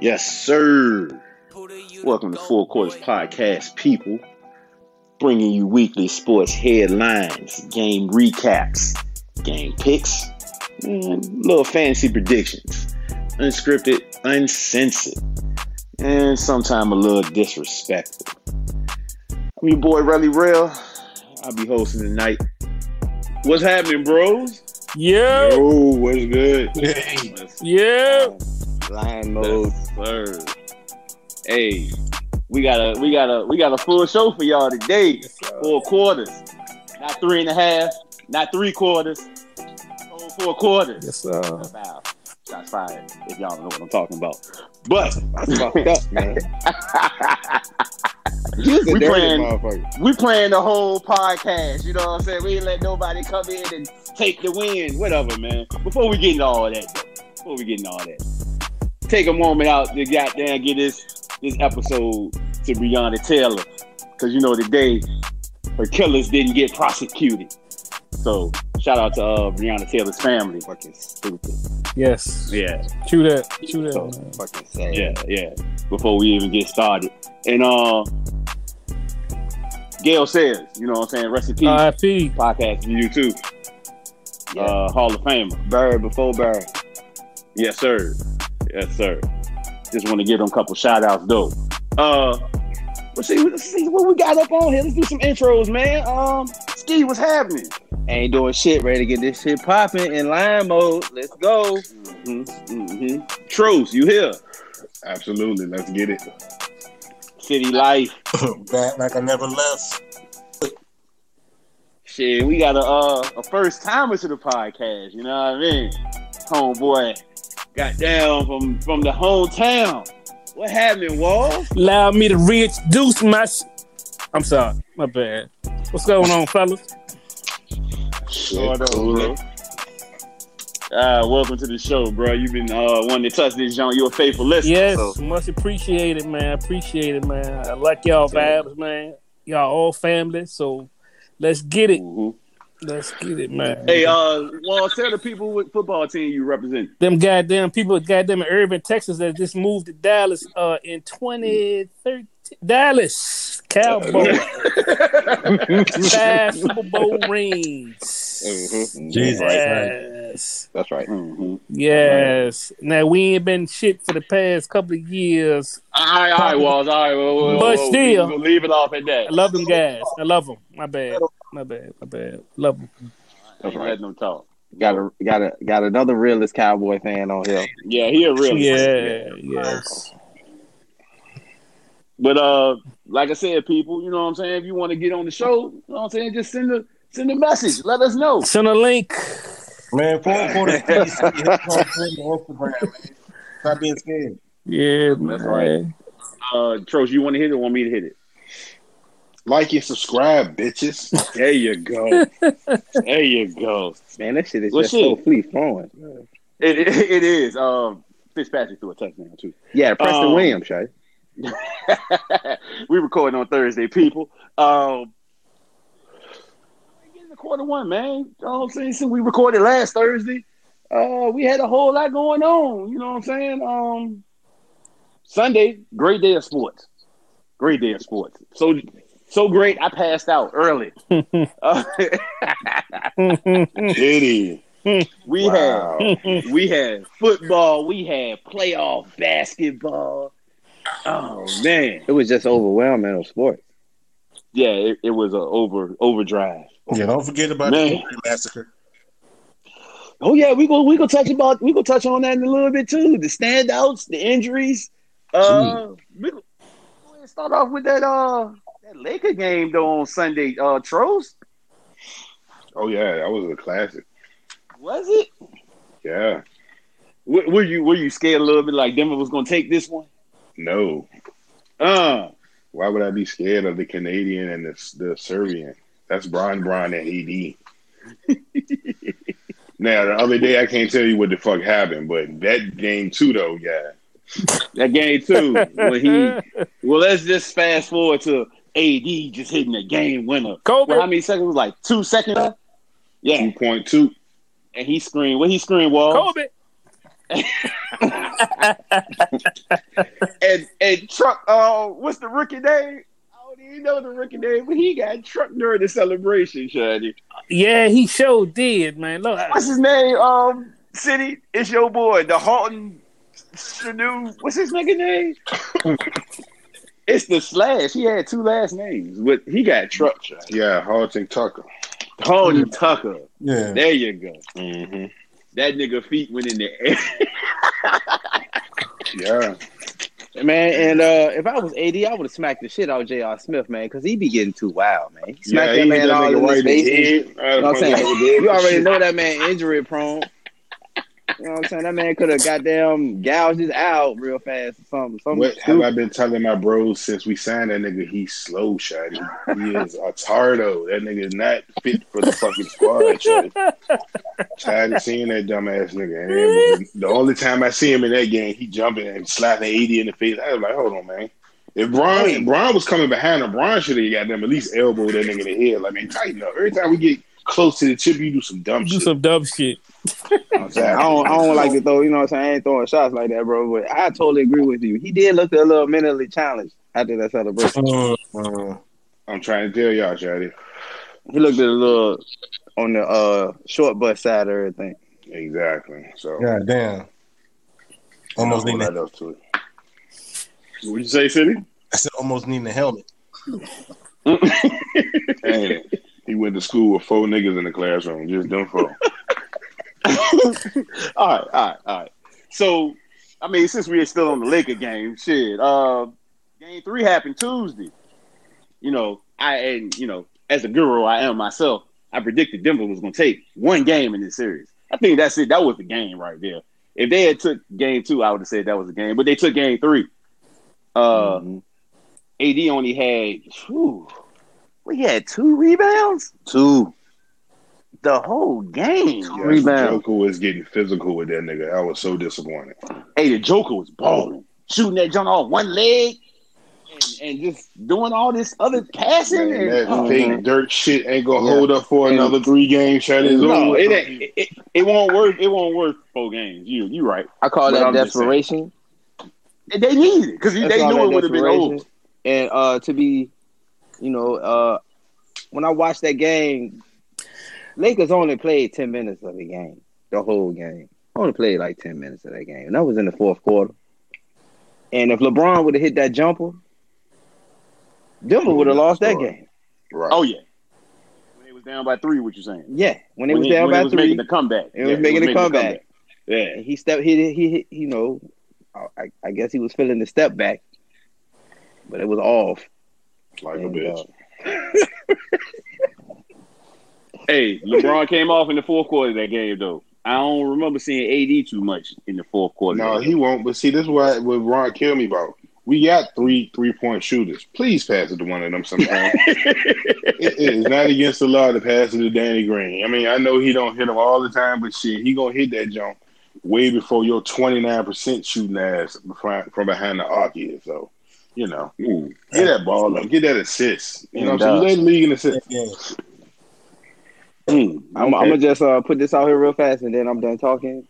Yes, sir. Welcome to Four Quarters Podcast, people. Bringing you weekly sports headlines, game recaps, game picks, and little fancy predictions. Unscripted, uncensored, and sometimes a little disrespectful. I'm your boy, Relly Rail. I'll be hosting tonight. What's happening, bros? Yeah, Oh, what's good? yeah. Line mode, sir. Hey, we got a we got a we got a full show for y'all today. Four quarters, not three and a half, not three quarters, whole four quarters. Yes, sir. Wow, shots fired. If y'all don't know what I'm talking about, but That's fucked up, man. You was a We playing- we playing the whole podcast. You know what I'm saying? We ain't let nobody come in and take the win. Whatever, man. Before we get into all that, before we get into all that, take a moment out to goddamn get this this episode to Breonna Taylor, because you know today her killers didn't get prosecuted. So shout out to uh, Breonna Taylor's family. Fucking stupid. Yes. Yeah, True that. True that. So. Fucking sad. yeah, yeah. Before we even get started, and uh, Gail says, you know what I'm saying? Rest in peace. R.I.P. podcast for you too. Yeah. Uh, Hall of Famer. Bird before bird. Yes, sir. Yes, sir. Just want to give them a couple shout outs though. Uh let's see, let's see what we got up on here. Let's do some intros, man. Um Ski, what's happening? Ain't doing shit. Ready to get this shit popping in line mode. Let's go. Mm-hmm. Mm-hmm. Truce, you here? Absolutely. Let's get it. City life. Back like I never left. Shit, we got a uh, a first timer to the podcast, you know what I mean? Homeboy got down from from the hometown. What happening, Wall? Allow me to reintroduce my. I'm sorry. My bad. What's going on, fellas? Shit, What up, cool. bro? Uh, welcome to the show, bro. You've been uh, wanting to touch this, John. You're a faithful listener. Yes, so- much appreciated, man. Appreciate it, man. I like y'all vibes, man. Y'all all family, so let's get it. Mhm. Let's get it, man. Hey, uh, well, tell the people what football team you represent. them goddamn people, goddamn in Irving, Texas, that just moved to Dallas uh, in 2013. Dallas Cowboys, five Super Bowl rings. Mhm. Jesus Yes, That's right. Mhm. yes. Now we ain't been shit for the past couple of years. All right, all right, Walls. All right, whoa, whoa, whoa, But whoa. still- We'll leave it off at that. I love them guys. I love them. My bad. My bad. My bad. Love them. That's right. Letting them talk. Got a got a got another realist cowboy fan on here. Yeah, he a real. Yeah. Yes. But uh, like I said, people, you know what I'm saying. If you want to get on the show, you know what I'm saying. Just send a send a message. Let us know. Send a link. Man, four quarters, please hit on Instagram, man. Stop being scared. Yeah, man. That's right. Uh, Trosh, you want to hit it? or Want me to hit it? Like and subscribe, bitches. There you go. there you go. Man, that shit is Well, just shit. so free flowing. It, it, it is. Um, Fitzpatrick threw a touchdown too. Yeah, Preston Um, Williams, Shay. we recording on Thursday, people. Um, we getting to quarter one, man. You know what I'm saying? Since we recorded last Thursday, uh, we had a whole lot going on. You know what I'm saying? Um, Sunday, great day of sports. Great day of sports. So, so great. I passed out early. Uh, Diddy. we Wow. had we had football. We had playoff basketball. Oh man. It was just overwhelming of sports. Yeah, it, it was a over overdrive. Yeah, don't forget about Man. the massacre. Oh yeah, we go we gonna touch about we gonna touch on that in a little bit too. The standouts, the injuries. Uh, we go go ahead and start off with that uh that Laker game though on Sunday. Uh, Tros Oh yeah, that was a classic. was it? Yeah. W- were you were you scared a little bit like Denver was gonna take this one? No. Uh, Why would I be scared of the Canadian and the the Serbian? That's Brian Brian and AD. now the other day I can't tell you what the fuck happened, but that game too though, yeah. that game too. when he well, let's just fast forward to AD just hitting the game winner. Kobe. Well, how many seconds? Was like two seconds. Yeah, Two point two. and he screamed. What he screamed? Wall. Kobe. and and truck. Uh, what's the rookie name? I don't even know the rookie name, but he got truck during the celebration, Shady. Yeah, he sure did, man. Look, What's his name? Um, City. It's your boy, the Halton Shanu. What's his nigga name? it's the Slash. He had two last names, but he got truck. Shady. Yeah, Horton-Tucker. Halton Tucker. Yeah. There you go. Mm-hmm. That nigga feet went in the air. Yeah. Man, and uh, if I was AD, I would have smacked the shit out of J.R. Smith, man, because he be getting too wild, man. He smacked yeah, that man all in his face. You know what I'm saying? You already know that man injury prone. You know what I'm saying? That man could have goddamn gouged his out real fast or something. something What have. I been telling my bros since we signed that nigga? He's slow, shotty. He is a tardo. That nigga is not fit for the fucking squad, shotty. Tired of seeing that dumbass nigga. And the only time I see him in that game, he jumping and slapping AD in the face. I was like, hold on, man. If Brian, if was coming behind him, Brian should have got them at least elbow that nigga in the head. Like, man, tighten up. Every time we get close to the chip, you do some dumb do shit. some dumb shit. I'm saying, I don't, I don't like to throw, you know what I'm saying? I ain't throwing shots like that, bro. But I totally agree with you. He did look a little mentally challenged after that celebration. Mm, I'm trying to tell y'all, shotty. He looked a little on the uh, short bus side of everything. Exactly. So, God damn. Almost I'll needing, a, that up to it. What'd you say, City? I said almost needing a helmet. Damn. He went to school with four niggas in the classroom, just them four. all right, all right, all right. So, I mean, since we're still on the Laker game, shit. Uh, game three happened Tuesday. You know, I and you know, as a guru I am myself, I predicted Denver was going to take one game in this series. I think that's it. That was the game right there. If they had took game two, I would have said that was the game. But they took game three. Uh, Mhm. AD only had, whew, well, he had two rebounds Two. the whole game. Yes, Rebound. Joker was getting physical with that nigga. I was so disappointed. Hey, the Joker was balling, shooting that jump off one leg, and, and just doing all this other passing. Man, and, that oh, fake man. dirt shit ain't gonna Yeah. hold up for And- another three game shot. It's No, over. it, it, it, it won't work. It won't work four games. You you right. I call But that I'm desperation. They needed it because they knew it would have been desperation. over. And uh, to be, you know, uh, when I watched that game, Lakers only played ten minutes of the game, the whole game. Only played like ten minutes of that game, and that was in the fourth quarter. And if LeBron would have hit that jumper, Denver would have lost that game. Right. Oh yeah. When it was down by three, what you saying? Yeah, when it was he, down when by it was three, making the comeback. it was Yeah, making the comeback. Yeah. and he stepped. He he, he you know, I, I guess he was feeling the step back, but it was off. Like a bitch. uh, Hey, LeBron came off in the fourth quarter of that game though. I don't remember seeing AD too much in the fourth quarter. No, of he won't. But see, this is what what Ron killed me about. We got three three point shooters. Please pass it to one of them sometime. it is not against the law to pass it to Danny Green. I mean, I know he don't hit them all the time, but shit, he gonna hit that jump way before your twenty nine percent shooting ass from from behind the arc is. So, you know, Ooh. get that ball up, get that assist. You know, And, what I'm saying? uh, you league in assists. Yeah. Mm, I'm, okay. I'm gonna just uh, put this out here real fast, and then I'm done talking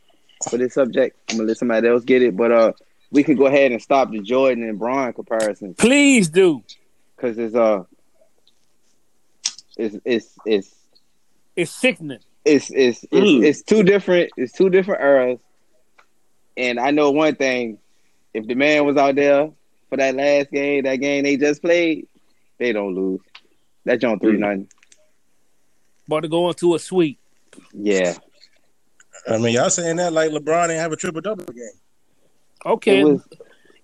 for this subject. I'm gonna let somebody else get it, but uh, we can go ahead and stop the Jordan and Bron comparison Please do. because it's uh, it's it's it's It's sickening. it's it's it's, Mm. it's two different it's two different eras, and I know one thing: if the man was out there for that last game, that game they just played, they don't lose. That John three Mm. nothing. About to go into a sweep. Yeah, I mean, y'all saying that like LeBron didn't have a triple double game. Okay. it was.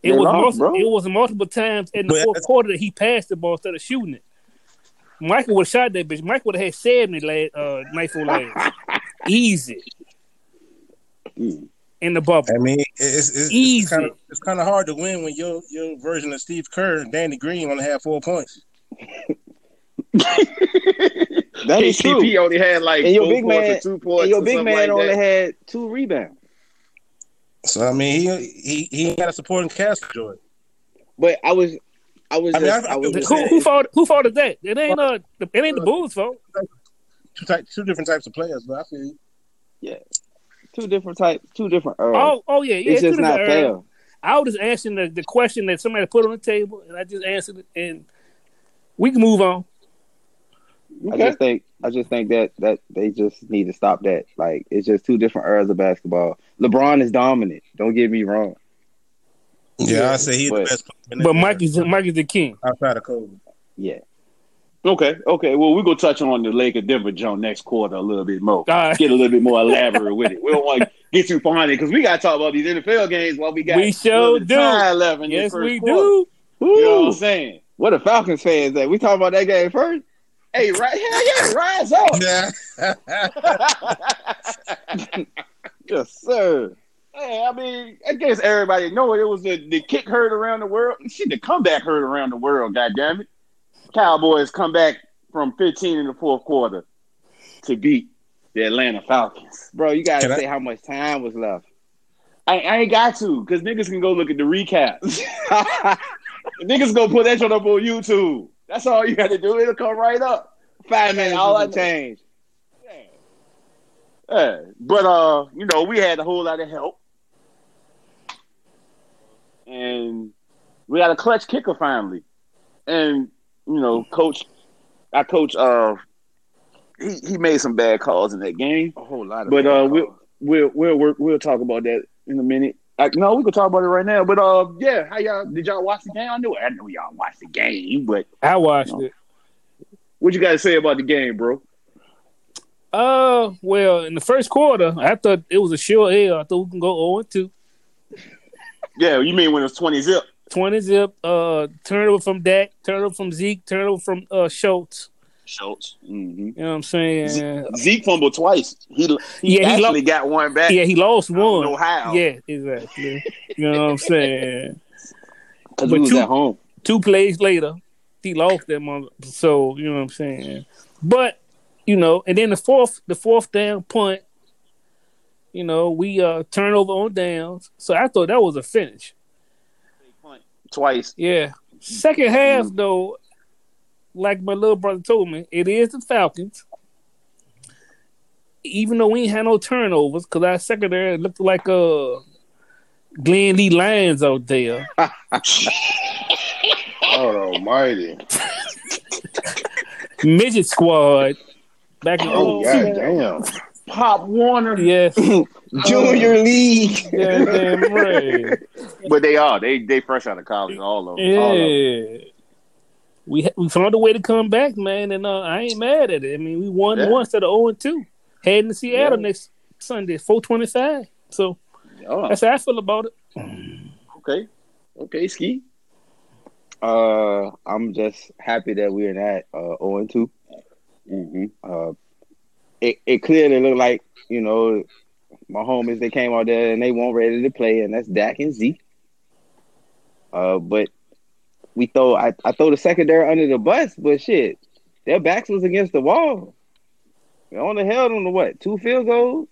It was, lost, multiple, it was multiple times in the But fourth quarter that he passed the ball instead of shooting it. Michael would have shot that bitch. Michael would have had seventy last uh, night for last. Easy. Mm. In the bubble. I mean, it's it's, Easy. it's kind of it's kind of hard to win when your your version of Steve Kerr, Danny Green, only had four points. That is true. KCP only had like And your four big points man- or two points. And your or big man like only that. had two rebounds. So I mean, he he he had a supporting cast for Jordan. But I was, I was I mean, just, I- I, was just Who saying, who fault who fault is that? It ain't uh it ain't the Bulls fault. Two type, two different types of players, but I feel you. Two different types, two different eras. Oh, oh yeah, yeah. it's just not different fair. I was just answering the, the question that somebody put on the table, and I just answered it, and we can move on. I just think I just think that that they just need to stop that. Like it's just two different eras of basketball. LeBron is dominant. Don't get me wrong. Yeah, I say he's but- the best. player in But the Mike is Mike is the king. outside of Kobe. Yeah. Okay, okay. Well, we're gonna touch on the Lake of Denver jump next quarter a little bit more. All right. Get a little bit more elaborate with it. We don't want to get too far in it because we got to talk about these NFL games while we got We sure do. time left in this Yes, first we quarter. do. You know what I'm Woo! saying? What a Falcons fans at? We talking about that game first? Hey, right? Hell yeah, rise up. Yeah. Yes, sir. Hey, I mean, I guess everybody know it. It was the, the kick heard around the world. Shit, the comeback heard around the world, God damn it. Cowboys come back from 15 in the fourth quarter to beat the Atlanta Falcons. Bro, you gotta Can I- say how much time was left. I, I ain't got to, because niggas can go look at the recap. niggas gonna put that shit up on YouTube. That's all you gotta do. It'll come right up. Five minutes all all I I know- change. Yeah. But uh, you know, we had a whole lot of help. And we got a clutch kicker finally. And, you know, coach I coach uh he, he made some bad calls in that game. A whole lot of But bad uh calls. we'll we'll we'll work we'll talk about that in a minute. Like, no, we can talk about it right now. But uh yeah, how y'all did y'all watch the game? I knew I knew y'all watched the game, but I watched No. it. what you gotta say about the game, bro? Uh, well, in the first quarter, I thought it was a sure L. I thought we can go 0 2. Yeah, you mean when it was twenty zip? 20 zip, uh, turnover from Dak, turnover from Zeke, turnover from uh, Schultz. Schultz. Mm-hmm. You know what I'm saying? Zeke fumbled twice. He, he Yeah, he actually got one back. Yeah, he lost one. know how. Yeah, exactly. you know what I'm saying? Because we was two- at home. Two plays later, he lost that month. So, you know what I'm saying? But, you know, and then the fourth, the fourth down punt, you know, we uh turn over on downs. So I thought that was a finish. Twice. Yeah. Second half though, like my little brother told me, it is the Falcons. Even though we ain't had no turnovers, because our secondary looked like uh Glenn Lee Lions out there. God Almighty! Midget squad back in Oh oh, god damn! Pop Warner. Yes. Junior League. Yeah, damn right. But they are. They they fresh out of college, all of them. All of them. Yeah. We ha- we found a way to come back, man, and uh, I ain't mad at it. I mean, we won Yeah. one instead of zero and two. Heading to Seattle Yeah. next Sunday, four twenty five. So Oh, that's how I feel about it. okay. Okay, ski. Uh, I'm just happy that we're not uh, 0 and 2. Mm-hmm. Uh, it, it clearly looked like, you know, my homies, they came out there and they weren't ready to play, and that's Dak and Zeke. Uh, but we throw, I, I throw the secondary under the bus, but shit, their backs was against the wall. They only held on to what, two field goals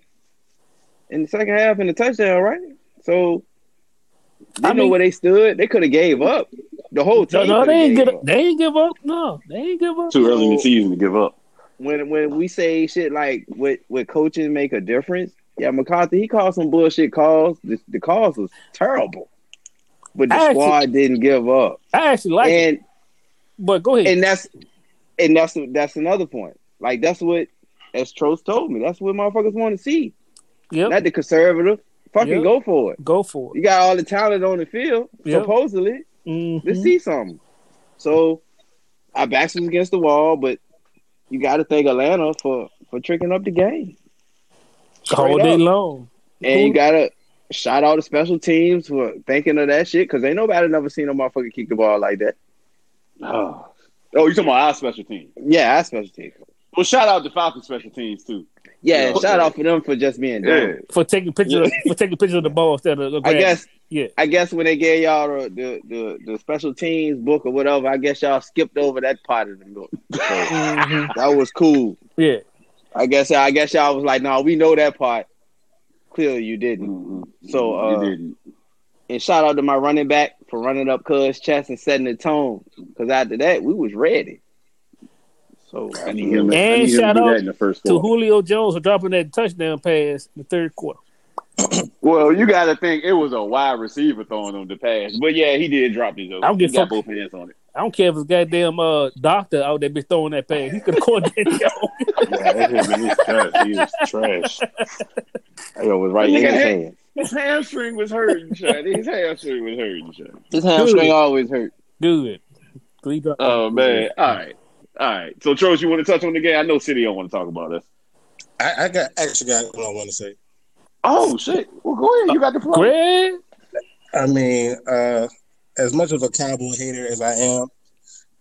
in the second half and the touchdown, right? So they I know mean- where they stood. They could have gave up. The whole No, team. no, coulda they ain't give up. they ain't give up. No, they ain't give up. Too early in the season to give up. When when we say shit like with with coaching make a difference, yeah, McCarthy he called some bullshit calls. The, the calls was terrible, but the actually- squad didn't give up, I actually like it, and but go ahead. and that's and that's that's another point. Like that's what as Trost told me. That's what motherfuckers want to see, yep, not the conservative. Fucking Yep. go for it. go for it. You got all the talent on the field, Yep. supposedly. Mhm. Let's see something. So our backs was against the wall, but you got to thank Atlanta for for tricking up the game. all Straight day up. long. And you gotta shout out the special teams for thinking of that shit because ain't nobody never seen a motherfucker kick the ball like that. Oh, oh you talking about our special team? Yeah, our special teams. Well, shout out to Falcon special teams too. Yeah, Yeah. shout out for them for just being dumb. Yeah. for taking pictures for taking pictures of the ball instead of the I guess Yeah. I guess when they gave y'all the, the, the, the special teams book or whatever, I guess y'all skipped over that part of the book. So, Mhm. that was cool. Yeah. I guess I guess y'all was like, no, we know that part. Clearly you didn't. Mm-hmm. So uh, you didn't. and shout out to my running back for running up Cuz chest and setting the tone. Because after that, we was ready. So I need him. I And need him to shout do out in the first To quarter. Julio Jones for dropping that touchdown pass in the third quarter. Well, you got to think it was a wide receiver throwing him the pass, but yeah, he did drop these. I don't He give got both hands on it. I don't care if it's goddamn uh doctor out there be throwing that pass. He could have caught that. Yeah, that hit me. He's trash. He is trash. Yo, was right in his hand. His hamstring was hurting, shot. His hamstring was hurting, shot. His hamstring Good. always hurt. Good. Oh man! All right, all right. So, Troy, you want to touch on the game? I know City don't want to talk about this. I, I got actually got what I want to say. Oh shit! Well, go ahead. You got the floor. Greg, I mean, uh, as much of a cowboy hater as I am,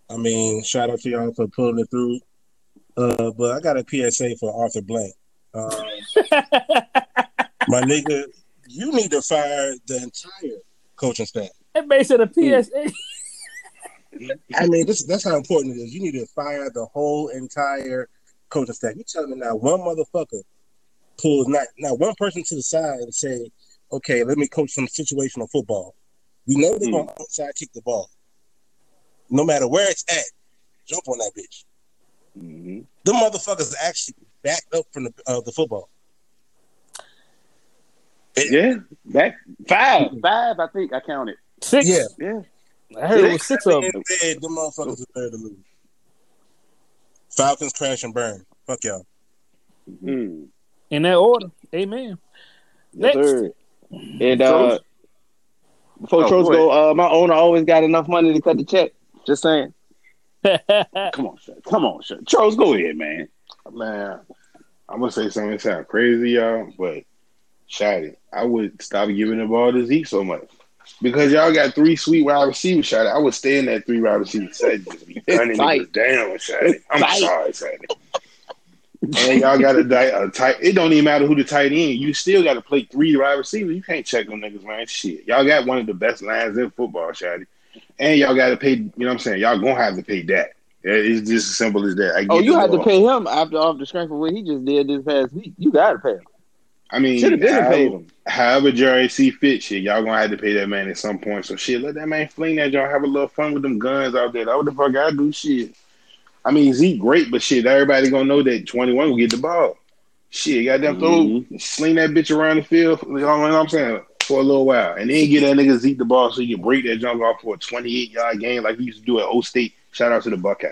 I mean, shout out to y'all for pulling it through. Uh, but I got a PSA for Arthur Blank. Um, my nigga, you need to fire the entire coaching staff. that man said a PSA. I mean, this, that's how important it is. You need to fire the whole entire coaching staff. You tell me now one motherfucker pulls not not one person to the side and say, "Okay, let me coach some situational football." We know they're gonna outside kick the ball, no matter where it's at. Jump on that bitch. Mm-hmm. The motherfuckers actually backed up from the uh, the football. Yeah, back five, five. I think I counted. Six. Yeah, Yeah, I heard it was six of them. And said the motherfuckers deserve to lose. Falcons crash and burn. Fuck y'all. mm. In that order. Amen. Yes, Next. sir. And uh, before Oh, Trots go go, uh, my owner always got enough money to cut the check. Just saying. come on, shot. Come on, shot. Charles, go ahead, man. Man, I'm gonna say something that sound crazy, y'all, but Shotty, I would stop giving the ball to Zeke so much. Because y'all got three sweet wide receivers, Shotty. I would stay in that three wide receiver set. Just be gunning niggas down, Shotty. I'm tight. sorry, Shotty. and y'all got a, a tight. It don't even matter who the tight end. You still got to play three wide receivers. You can't check them niggas, man. Shit, y'all got one of the best lines in football, Shotty. And y'all got to pay. You know what I'm saying? Y'all gonna have to pay that. It's just as simple as that. I Oh, you the had to pay him after off the strength of what he just did this past week. You got to pay him. I mean, been however- paid him. However, Jerry see fit, shit, y'all gonna have to pay that man at some point. So shit, let that man fling that y'all have a little fun with them guns out there. That what the fuck I do, shit. I mean, Zeke great, but shit, everybody gonna know that twenty one will get the ball. Shit, goddamn throw, mm-hmm. sling that bitch around the field. You know what I'm saying? For a little while, and then get that nigga Zeke the ball so you can break that jump off for a 28 yard game like he used to do at O State. Shout out to the Buckeyes.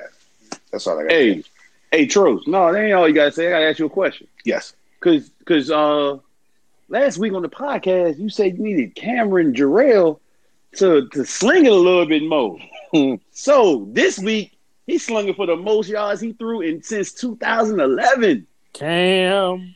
That's all I got. Hey, hey, Trost. No, that ain't all you gotta say. I gotta ask you a question. yes. Cause, cause, uh, last week on the podcast, you said you needed Cameron Jarrell to to sling it a little bit more. so this week, he slung it for the most yards he threw in since 2011. Cam.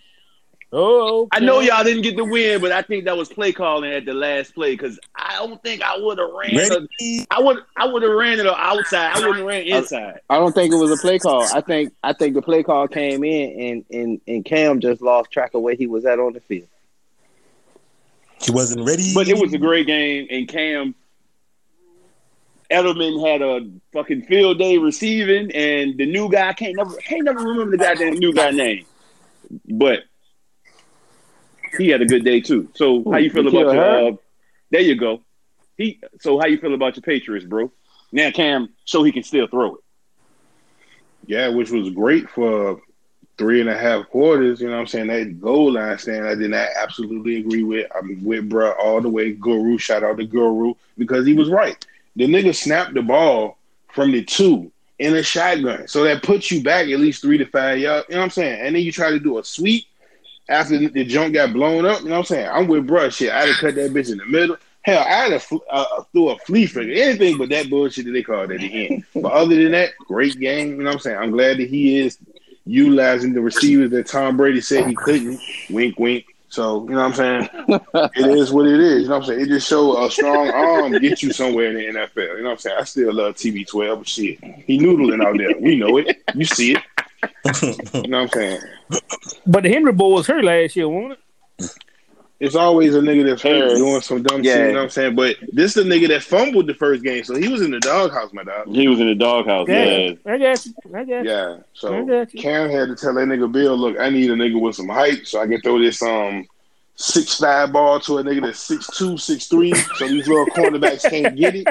Oh, I know y'all didn't get the win, but I think that was play calling at the last play because I don't think I would have ran. it- Ready? I would I would have ran it outside. I wouldn't have ran inside. I don't think it was a play call. I think I think the play call came in and and and Cam just lost track of where he was at on the field. He wasn't ready. But it was a great game, and Cam Edelman had a fucking field day receiving, and the new guy can't never can't never remember the goddamn new guy name, but he had a good day too. So how you feel about your? Harry? Uh, there you go. He. So how you feel about your Patriots, bro? Now Cam, so he can still throw it. Yeah, which was great for three and a half quarters. You know what I'm saying? That goal line stand, I did not absolutely agree with. I'm with bruh all the way. Guru, shout out to Guru, because he was right. The nigga snapped the ball from the two in a shotgun. So that puts you back at least three to five yards. You know what I'm saying? And then you try to do a sweep after the- jump got blown up. You know what I'm saying? I'm with bruh. Shit, I'd have cut that bitch in the middle. Hell, I'd have fl- uh, a flea flicker, anything but that bullshit that they called at the end. But other than that, great game. You know what I'm saying? I'm glad that he is utilizing the receivers that Tom Brady said he couldn't. Wink, wink. So, you know what I'm saying? it is what it is. You know what I'm saying? It just show a strong arm get you somewhere in the NFL. You know what I'm saying? I still love TB12, but shit, he noodling out there. We know it. You see it. You know what I'm saying? But the Henry boy was hurt last year, wasn't it? It's always a nigga that's hurt doing some dumb Yeah. shit. You know what I'm saying? But this the nigga that fumbled the first game, so he was in the doghouse, my dog. He was in the doghouse. Yeah, I got you. I got you. Yeah. So got. Cam had to tell that nigga Bill, look, I need a nigga with some height so I can throw this um six five ball to a nigga that's six two, six three, so these little cornerbacks can't get it.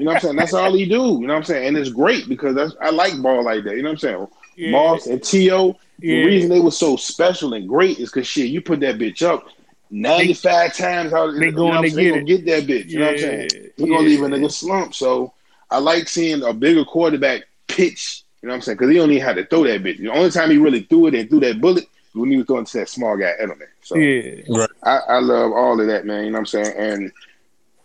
You know what I'm saying? That's all he do. You know what I'm saying? And it's great because that's I like ball like that. You know what I'm saying? Yeah. Moss and T.O. Yeah. The reason they were so special and great is because shit, you put that bitch up. 95 times out They you going to saying? They get gonna get that bitch. You know what I'm saying? He gonna leave a nigga slump. So I like seeing a bigger quarterback pitch. You know what I'm saying? Because he don't even have to throw that bitch. The only time he really threw it and threw that bullet when he was throwing to that small guy Edelman. So Yeah. I, I love all of that, man. You know what I'm saying? And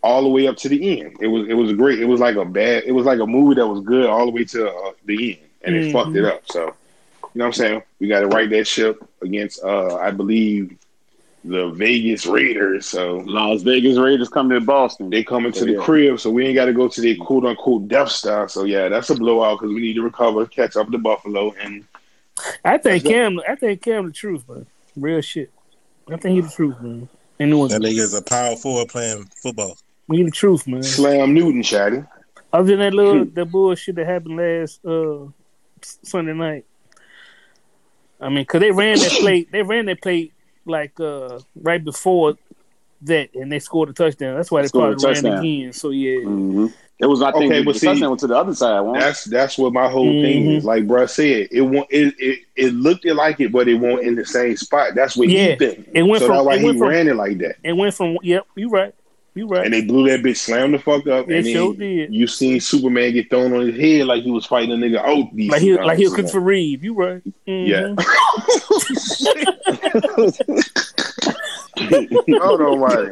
all the way up to the end, it was it was great. It was like a bad. It was like a movie that was good all the way to uh, the end, and it Mhm. fucked it up. So you know what I'm saying? We got to right that ship against, uh, I believe, the Vegas Raiders. So Las Vegas Raiders come to Boston. they coming to the yeah. crib, so we ain't got to go to the quote unquote Death Star. So yeah, that's a blowout because we need to recover, catch up to Buffalo, and I think Cam. I think Cam the truth, man. Real shit. I think he the truth, man. And New That England. nigga is a power forward playing football. He the truth, man. slam Newton, Shaddy. Other than that little that bullshit that happened last uh Sunday night. I mean, cause they ran that play. They ran that play like uh right before that, and they scored a touchdown. That's why they Scored a probably ran touchdown. again. So yeah, hmm It was, I think, Okay, the, but the see, touchdown went to the other side. Won't it? That's that's what my whole thing Mhm. is. Like bruh said, it won't it, it it looked like it, but it won't in the same spot. That's what Yeah. he think. It went so from- that's why it he went from- ran it like that. it went from yep. You right. You right. And they blew that bitch, slammed the fuck up, They and then sure did. you seen Superman get thrown on his head like he was fighting a nigga out. these like he times, like he was you know? Christopher Reeve. You right. Yeah. Mhm. Hold on, why?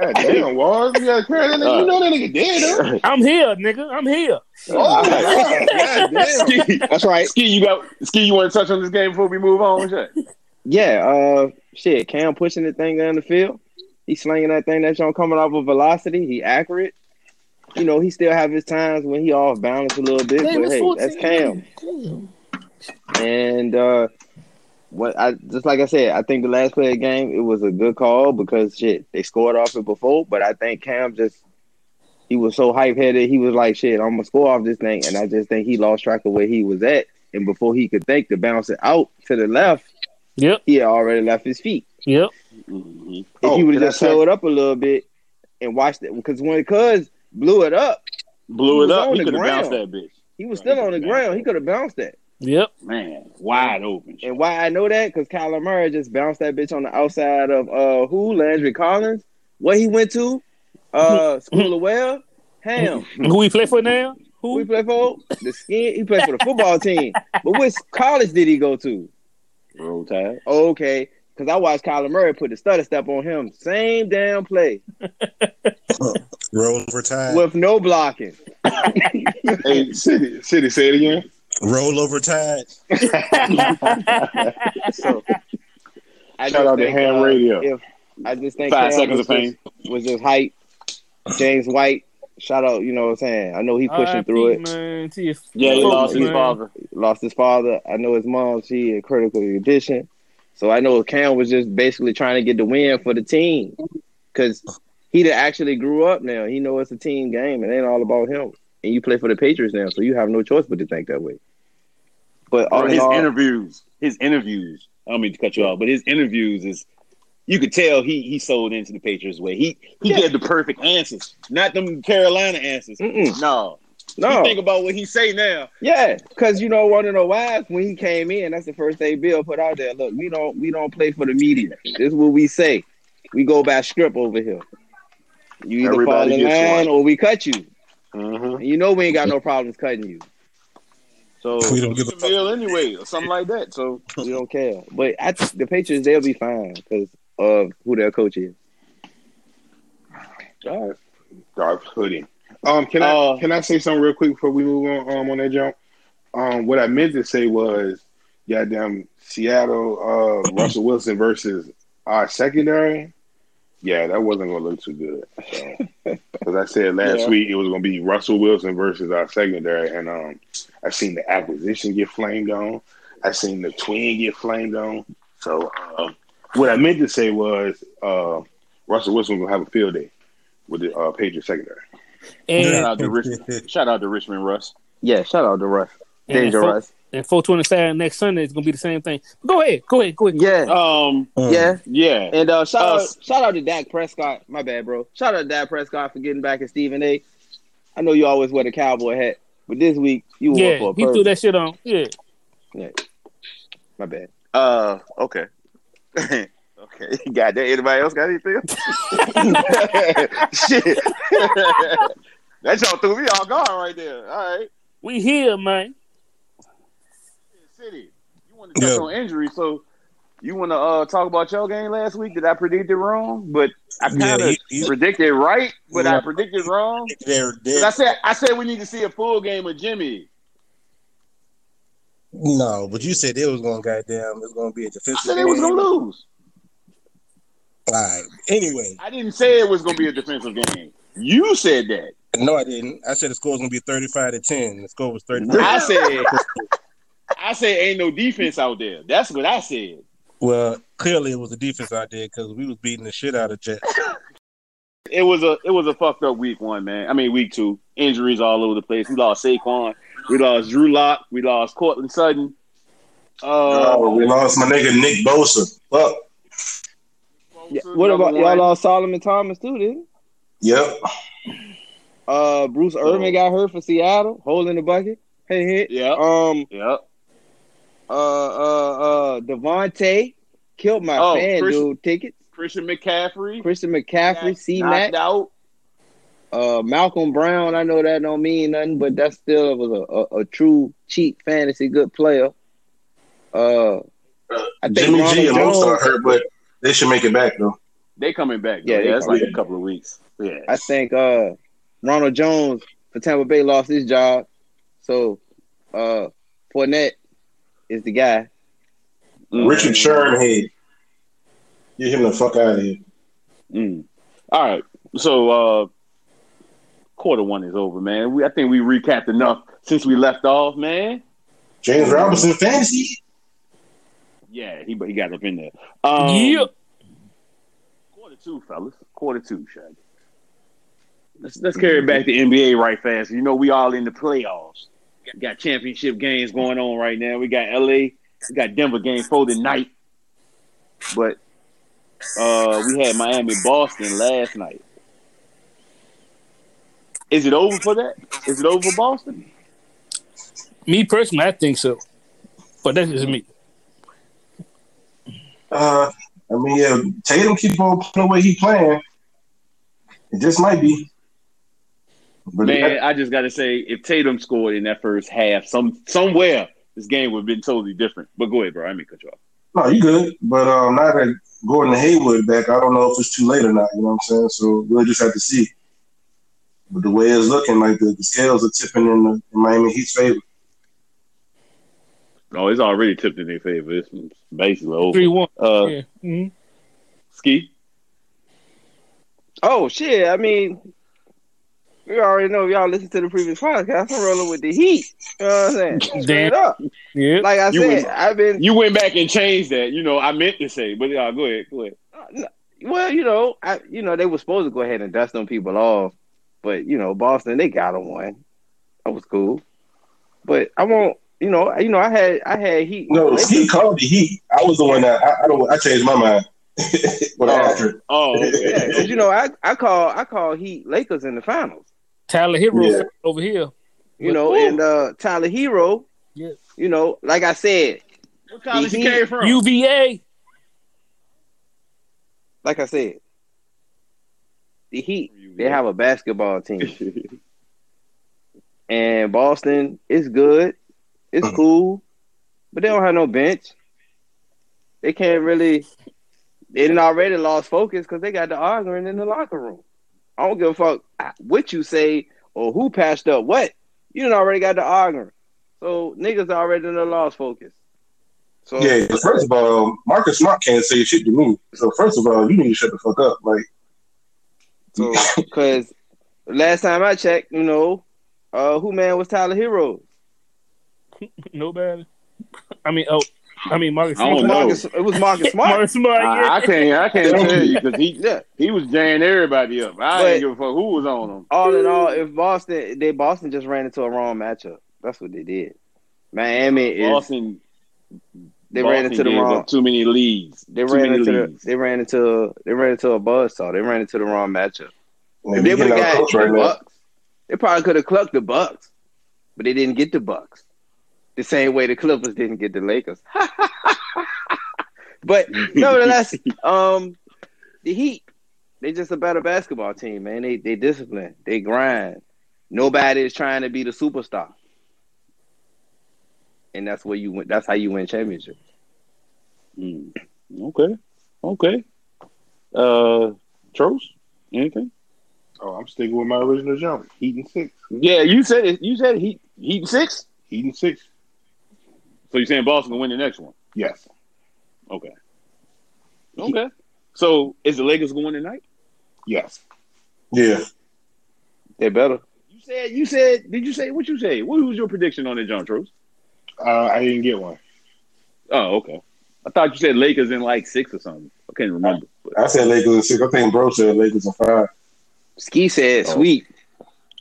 God damn, Wars, you gotta carry that nigga. You know that nigga dead, though. I'm here, nigga. I'm here. Oh, God damn. Ski, That's right. Ski, you got Ski. You want to touch on this game before we move on? Shit. Yeah, uh, shit. Cam pushing the thing down the field. He slinging that thing that's on coming off of velocity. He accurate. You know, he still have his times when he off balance a little bit, Damn, but hey, that's Cam. Damn. And uh, what I just like I said, I think the last play of the game it was a good call because shit they scored off it before, but I think Cam just he was so hype headed. He was like, "Shit, I'm gonna score off this thing," and I just think he lost track of where he was at. And before he could think to bounce it out to the left, Yep. he had already left his feet. Yep. Mhm. If Oh, he would have just say- slowed up a little bit and watched it, because when it Cuz blew it up, Blew it up. He could have bounced that bitch. he was Right, still he on the ground. bounced He could have bounced that. Yep. Man, wide open. And why I know that? Because Kyler Murray just bounced that bitch on the outside of uh who? Landon Collins. What he went to? Uh School of Well? Ham. Who he play for now? Who he Who? play for? The skin. He played for the football team. But which college did he go to? Roll tide. Okay. Because I watched Kyler Murray put the stutter step on him. Same damn play. Roll over tide. With no blocking. Hey, City, City, say it again. Roll over tide. So I Shout out to think, Ham uh, Radio. If I just think Five Cam seconds was of fame. Just, was just hype. James White, shout out, you know what I'm saying? I know he pushing RIP, through it. Man, Yeah, he folks, lost his father. Lost his father. I know his mom, she in critical condition. So I know Cam was just basically trying to get the win for the team. Cause he actually grew up now. He know it's a team game. It ain't all about him. And you play for the Patriots now, so you have no choice but to think that way. But all Bro, in his all, interviews, his interviews. I don't mean to cut you off, but his interviews is you could tell he he sold into the Patriots way. He he Yeah. gave the perfect answers, not them Carolina answers. Mm-mm. No, no. You think about what he say now. Yeah, because you know, want to know why? When he came in, that's the first thing Bill put out there. Look, we don't we don't play for the media. This is what we say. We go by script over here. You either Everybody fall in line one. or we cut you. Mm-hmm. You know we ain't got no problems cutting you. So We don't give a The meal anyway, or something like that. So we don't care. But I the Patriots they'll be fine because of who their coach is. Dark, dark hoodie. Um, can I Uh, can I say something real quick before we move on um, on that jump? Um, what I meant to say was, goddamn Seattle, uh, Russell Wilson versus our secondary. Yeah, that wasn't gonna look too good. Because I said last Yeah. week it was gonna be Russell Wilson versus our secondary, and um, I seen the acquisition get flamed on. I seen the twin get flamed on. So uh, what I meant to say was, uh, Russell Wilson gonna have a field day with the uh, Patriots secondary. Shout And out to Richmond. Shout out to Richmond Russ. Yeah, shout out to Russ. and Danger four- Russ. and 425 next Sunday is gonna be the same thing. Go ahead, go ahead, go ahead. Yeah, Um, Mm. yeah. yeah. And uh, shout Uh, out, shout out to Dak Prescott. My bad, bro. Shout out to Dak Prescott for getting back at Stephen A. I know you always wear the cowboy hat, but this week you wore for a he threw that shit on. Yeah. Yeah, My bad. Uh, okay. Okay, got that. Anybody else got anything? Shit, that y'all threw me off guard right there. All right, We here, man. City. You want to touch Yeah. on injury, so you want to uh, talk about your game last week? Did I predict it wrong? But I kind of he- he- predicted right, but I predicted wrong. They're 'Cause dead. I said I said we need to see a full game of Jimmy. No, but you said it was going to goddamn. It was going to be a defensive. said they was gonna lose. All right. Anyway, I didn't say it was gonna be a defensive game. You said that. no, I didn't. I said the score was going to be thirty-five to ten. The score was thirty-five. I said I said ain't no defense out there. That's what I said. Well, clearly it was the defense out there because we was beating the shit out of Jets. It was a it was a fucked up week one, man. I mean week two. Injuries all over the place. We lost Saquon. We lost Drew Lock. We lost Courtland Sutton. Uh, Oh, we lost my nigga Nick Bosa. Fuck. Yeah, what about y'all lost Solomon Thomas too? Then Yep. uh, Bruce Irvin got hurt for Seattle, holding the bucket. Hey, hit. Yeah. Um. Yep. Uh. Uh. Uh. Devontae killed my Oh, fan Chris- dude tickets. Christian McCaffrey. Christian McCaffrey, C knocked Mac, out. uh, Malcolm Brown. I know that don't mean nothing, but that still was a, a, a true cheap fantasy good player. Uh, I think Jimmy Ronald G and Jones. Most are hurt, but they should make it back though. They coming back. Yeah, Yeah, they yeah, it's like coming a couple of weeks. Yeah. I think uh, Ronald Jones for Tampa Bay lost his job, so uh, Fournette is the guy. Mm. Richard Sherman Get him the fuck out of here. Mm. All right. So uh quarter one is over, man. We I think we recapped enough since we left off, man. James Robinson fantasy. Yeah, he he got up in there. Um, yeah. Quarter two, fellas. Quarter two, Shaggy. Let's let's carry it back to NBA right fast. You know we all in the playoffs. Got, got championship games going on right now. We got LA, we got Denver game for tonight. But uh we had Miami Boston last night. Is it over for that? Is it over for Boston? Me personally, I think so. But that's just me. Uh, I mean, yeah, Tatum keep on playing the way he playing. It just might be. But Man, I just gotta say, if Tatum scored in that first half, some somewhere this game would have been totally different. But go ahead, bro. I mean, cut you off. no, you good. But um, now that Gordon Hayward back, I don't know if it's too late or not. You know what I'm saying? So we'll just have to see. But the way it's looking, like the, the scales are tipping in, the, in Miami Heat's favor. Oh, it's already tipped in their favor. It's basically over. Three one. Uh, Yeah. hmm Ski. Oh shit! I mean, we already know if y'all listen to the previous podcast. I'm rolling with the Heat. You know what I'm saying? Straight Damn. up. Yeah. Like I You said, was- I've been You went back and changed that. You know, I meant to say, but uh, go ahead, go ahead. well, you know, I you know they were supposed to go ahead and dust them people off, but you know Boston they got them one. That was cool, but I won't. You know, you know, I had I had Heat. No, They- he called the Heat. I was the one that I, I don't. I changed my mind with Oh. after. Oh, Yeah, okay. 'cause, you know, I I call I call Heat Lakers in the finals. Tyler Herro Yeah. over here. You know, Ooh. and uh Tyler Herro. Yeah. You know, like I said, what college He- you came from? UVA. like I said, the Heat they have a basketball team, and Boston is good, it's Mhm. cool, but they don't have no bench. They can't really. They didn't already lost focus because they got the arguing in the locker room. I don't give a fuck what you say or who passed up what. You done already got the arguing, so niggas already in the lost focus. So Yeah, first of all, Marcus Smart can't say shit to me. So first of all, you need to shut the fuck up. Like, So, because last time I checked, you know, uh, who man was Tyler Herro? Nobody. I mean, oh, I mean Marcus. I don't Smart. know. Marcus, it was Marcus Smart. Marcus Smart. I, Yeah. I can't. I can't tell you because he yeah. he was jaying everybody up. I But- didn't give a fuck who was on him. All in all, if Boston, they Boston just ran into a wrong matchup. That's what they did. Miami is Boston. they Boston ran into the wrong. too many leads. They too ran into the, they ran into they ran into a buzzsaw. They ran into the wrong matchup. man, If they would have got coach right the now. Bucks, they probably could have clucked the Bucks, but they didn't get the Bucks. The same way the Clippers didn't get the Lakers. but nevertheless, um, the Heat, they just a better basketball team, man. They they discipline, they grind. Nobody is trying to be the superstar, and that's where you win. That's how you win championships. Mm. Okay. Okay. Uh, Tros, anything? Oh, I'm sticking with my original jump. Heat and six. Yeah, you said it. You said Heat. Heat and six. Heat and six. So you're saying Boston will win the next one? Yes. Okay. Okay. So is the Lakers going tonight? Yes. Yeah. They better. You said. You said. Did you say what you say? What was your prediction on the John Tros? Uh, I didn't get one. Oh, okay. I thought you said Lakers in like six or something. I can't remember. But, I said Lakers in six. I think Bro said Lakers in five. Ski said Oh. sweet.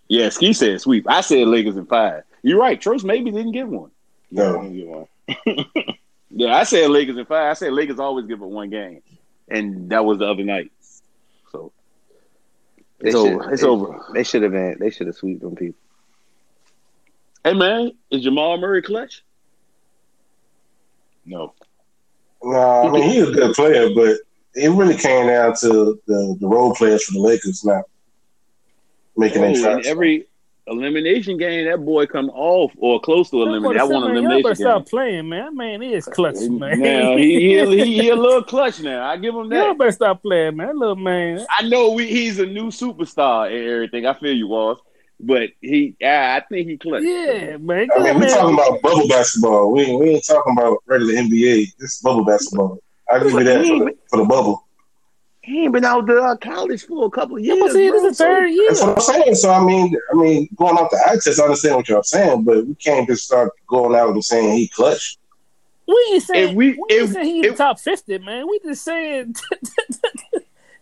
yeah, Ski said sweep. I said Lakers in five. You're right. Tros maybe didn't get one. Yeah, No. I didn't get one. Yeah, I said Lakers in five. I said Lakers always give it one game, and that was the other night. So it's should- over. It's they- over. They should have been. They should have swept them people. Hey man, is Jamal Murray clutch? No. Nah, I mean he's a good player, but it really came down to the, the role players for the Lakers not making any Oh, shots. every elimination game, that boy come off or close to elimination. I want Y'all elimination better game. stop playing, man. That man is uh, clutch, man. Now he, he, he, he a little clutch now. I give him Y'all that. better stop playing, man. That little man. I know we, he's a new superstar and everything. I feel you, Walls, but he, yeah, I think he clutch. Yeah, man. I mean, we're man. talking about bubble basketball. We ain't, we ain't talking about regular NBA. This bubble basketball. I give you that for the, for the bubble. He ain't been out to uh, college for a couple of Yeah, years. but see, this bro, is the third year. That's what I'm saying. So I mean, I mean, going off the eye test, I understand what you're saying, but we can't just start going out and saying he clutch. We ain't saying If we- we, ain't if- saying he in the if- top fifty, man. We just saying.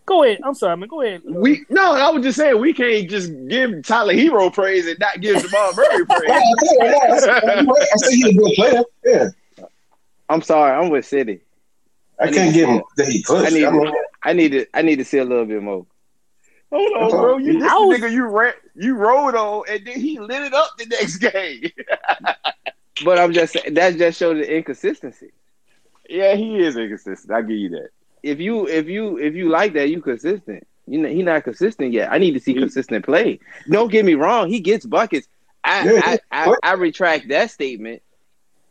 go ahead. I'm sorry, man. Go ahead. We no, I was just saying we can't just give Tyler Herro praise and not give Jamal Murray praise. I think- yeah, I, I, I say he's a good player. Yeah, I'm sorry. I'm with City. I can't give him that he clutch. I I, need. mean, I need to. I need to see a little bit more. Hold on, bro. You this was- nigga you ran, you rode on, and then he lit it up the next game. But I'm just. saying That just shows the inconsistency. yeah, he is inconsistent. I give you that. If you if you if you like that, you consistent. You know he not consistent yet. I need to see He- consistent play. Don't get me wrong. He gets buckets. I I, I, I retract that statement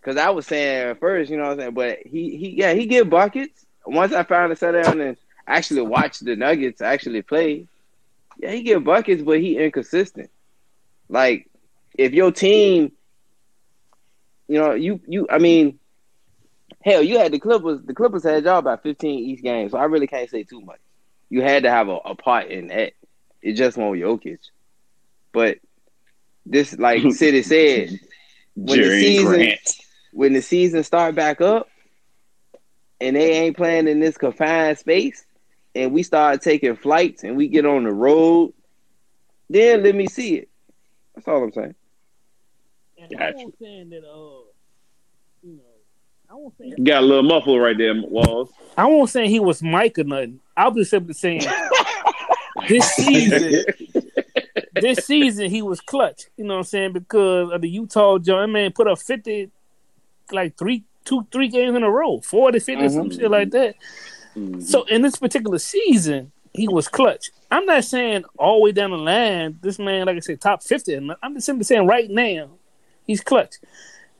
because I was saying at first, you know what I'm saying. But he he yeah he get buckets. Once I found finally sat down and actually watch the Nuggets actually play, yeah he get buckets, but he inconsistent. Like if your team, you know you you I mean. Hell, you had the Clippers. The Clippers had y'all about 15 each game, so I really can't say too much. You had to have a, a part in that. It just won't Jokic. But this, like City said, when the season Grant. when the season start back up, and they ain't playing in this confined space, and we start taking flights and we get on the road, then let me see it. That's all I'm saying. And Gotcha. I won't saying that. Uh, you know, I won't say. Got a little muffle right there, Walls. I won't say he was Mike or nothing. I'll be simply saying this season, this season he was clutch. You know what I'm saying? Because of the Utah joint, man put up 50, like three, two, three games in a row, 40, 50, some shit like that. Mhm. So in this particular season, he was clutch. I'm not saying all the way down the line, this man, like I said, top 50. I'm just simply saying right now, he's clutch.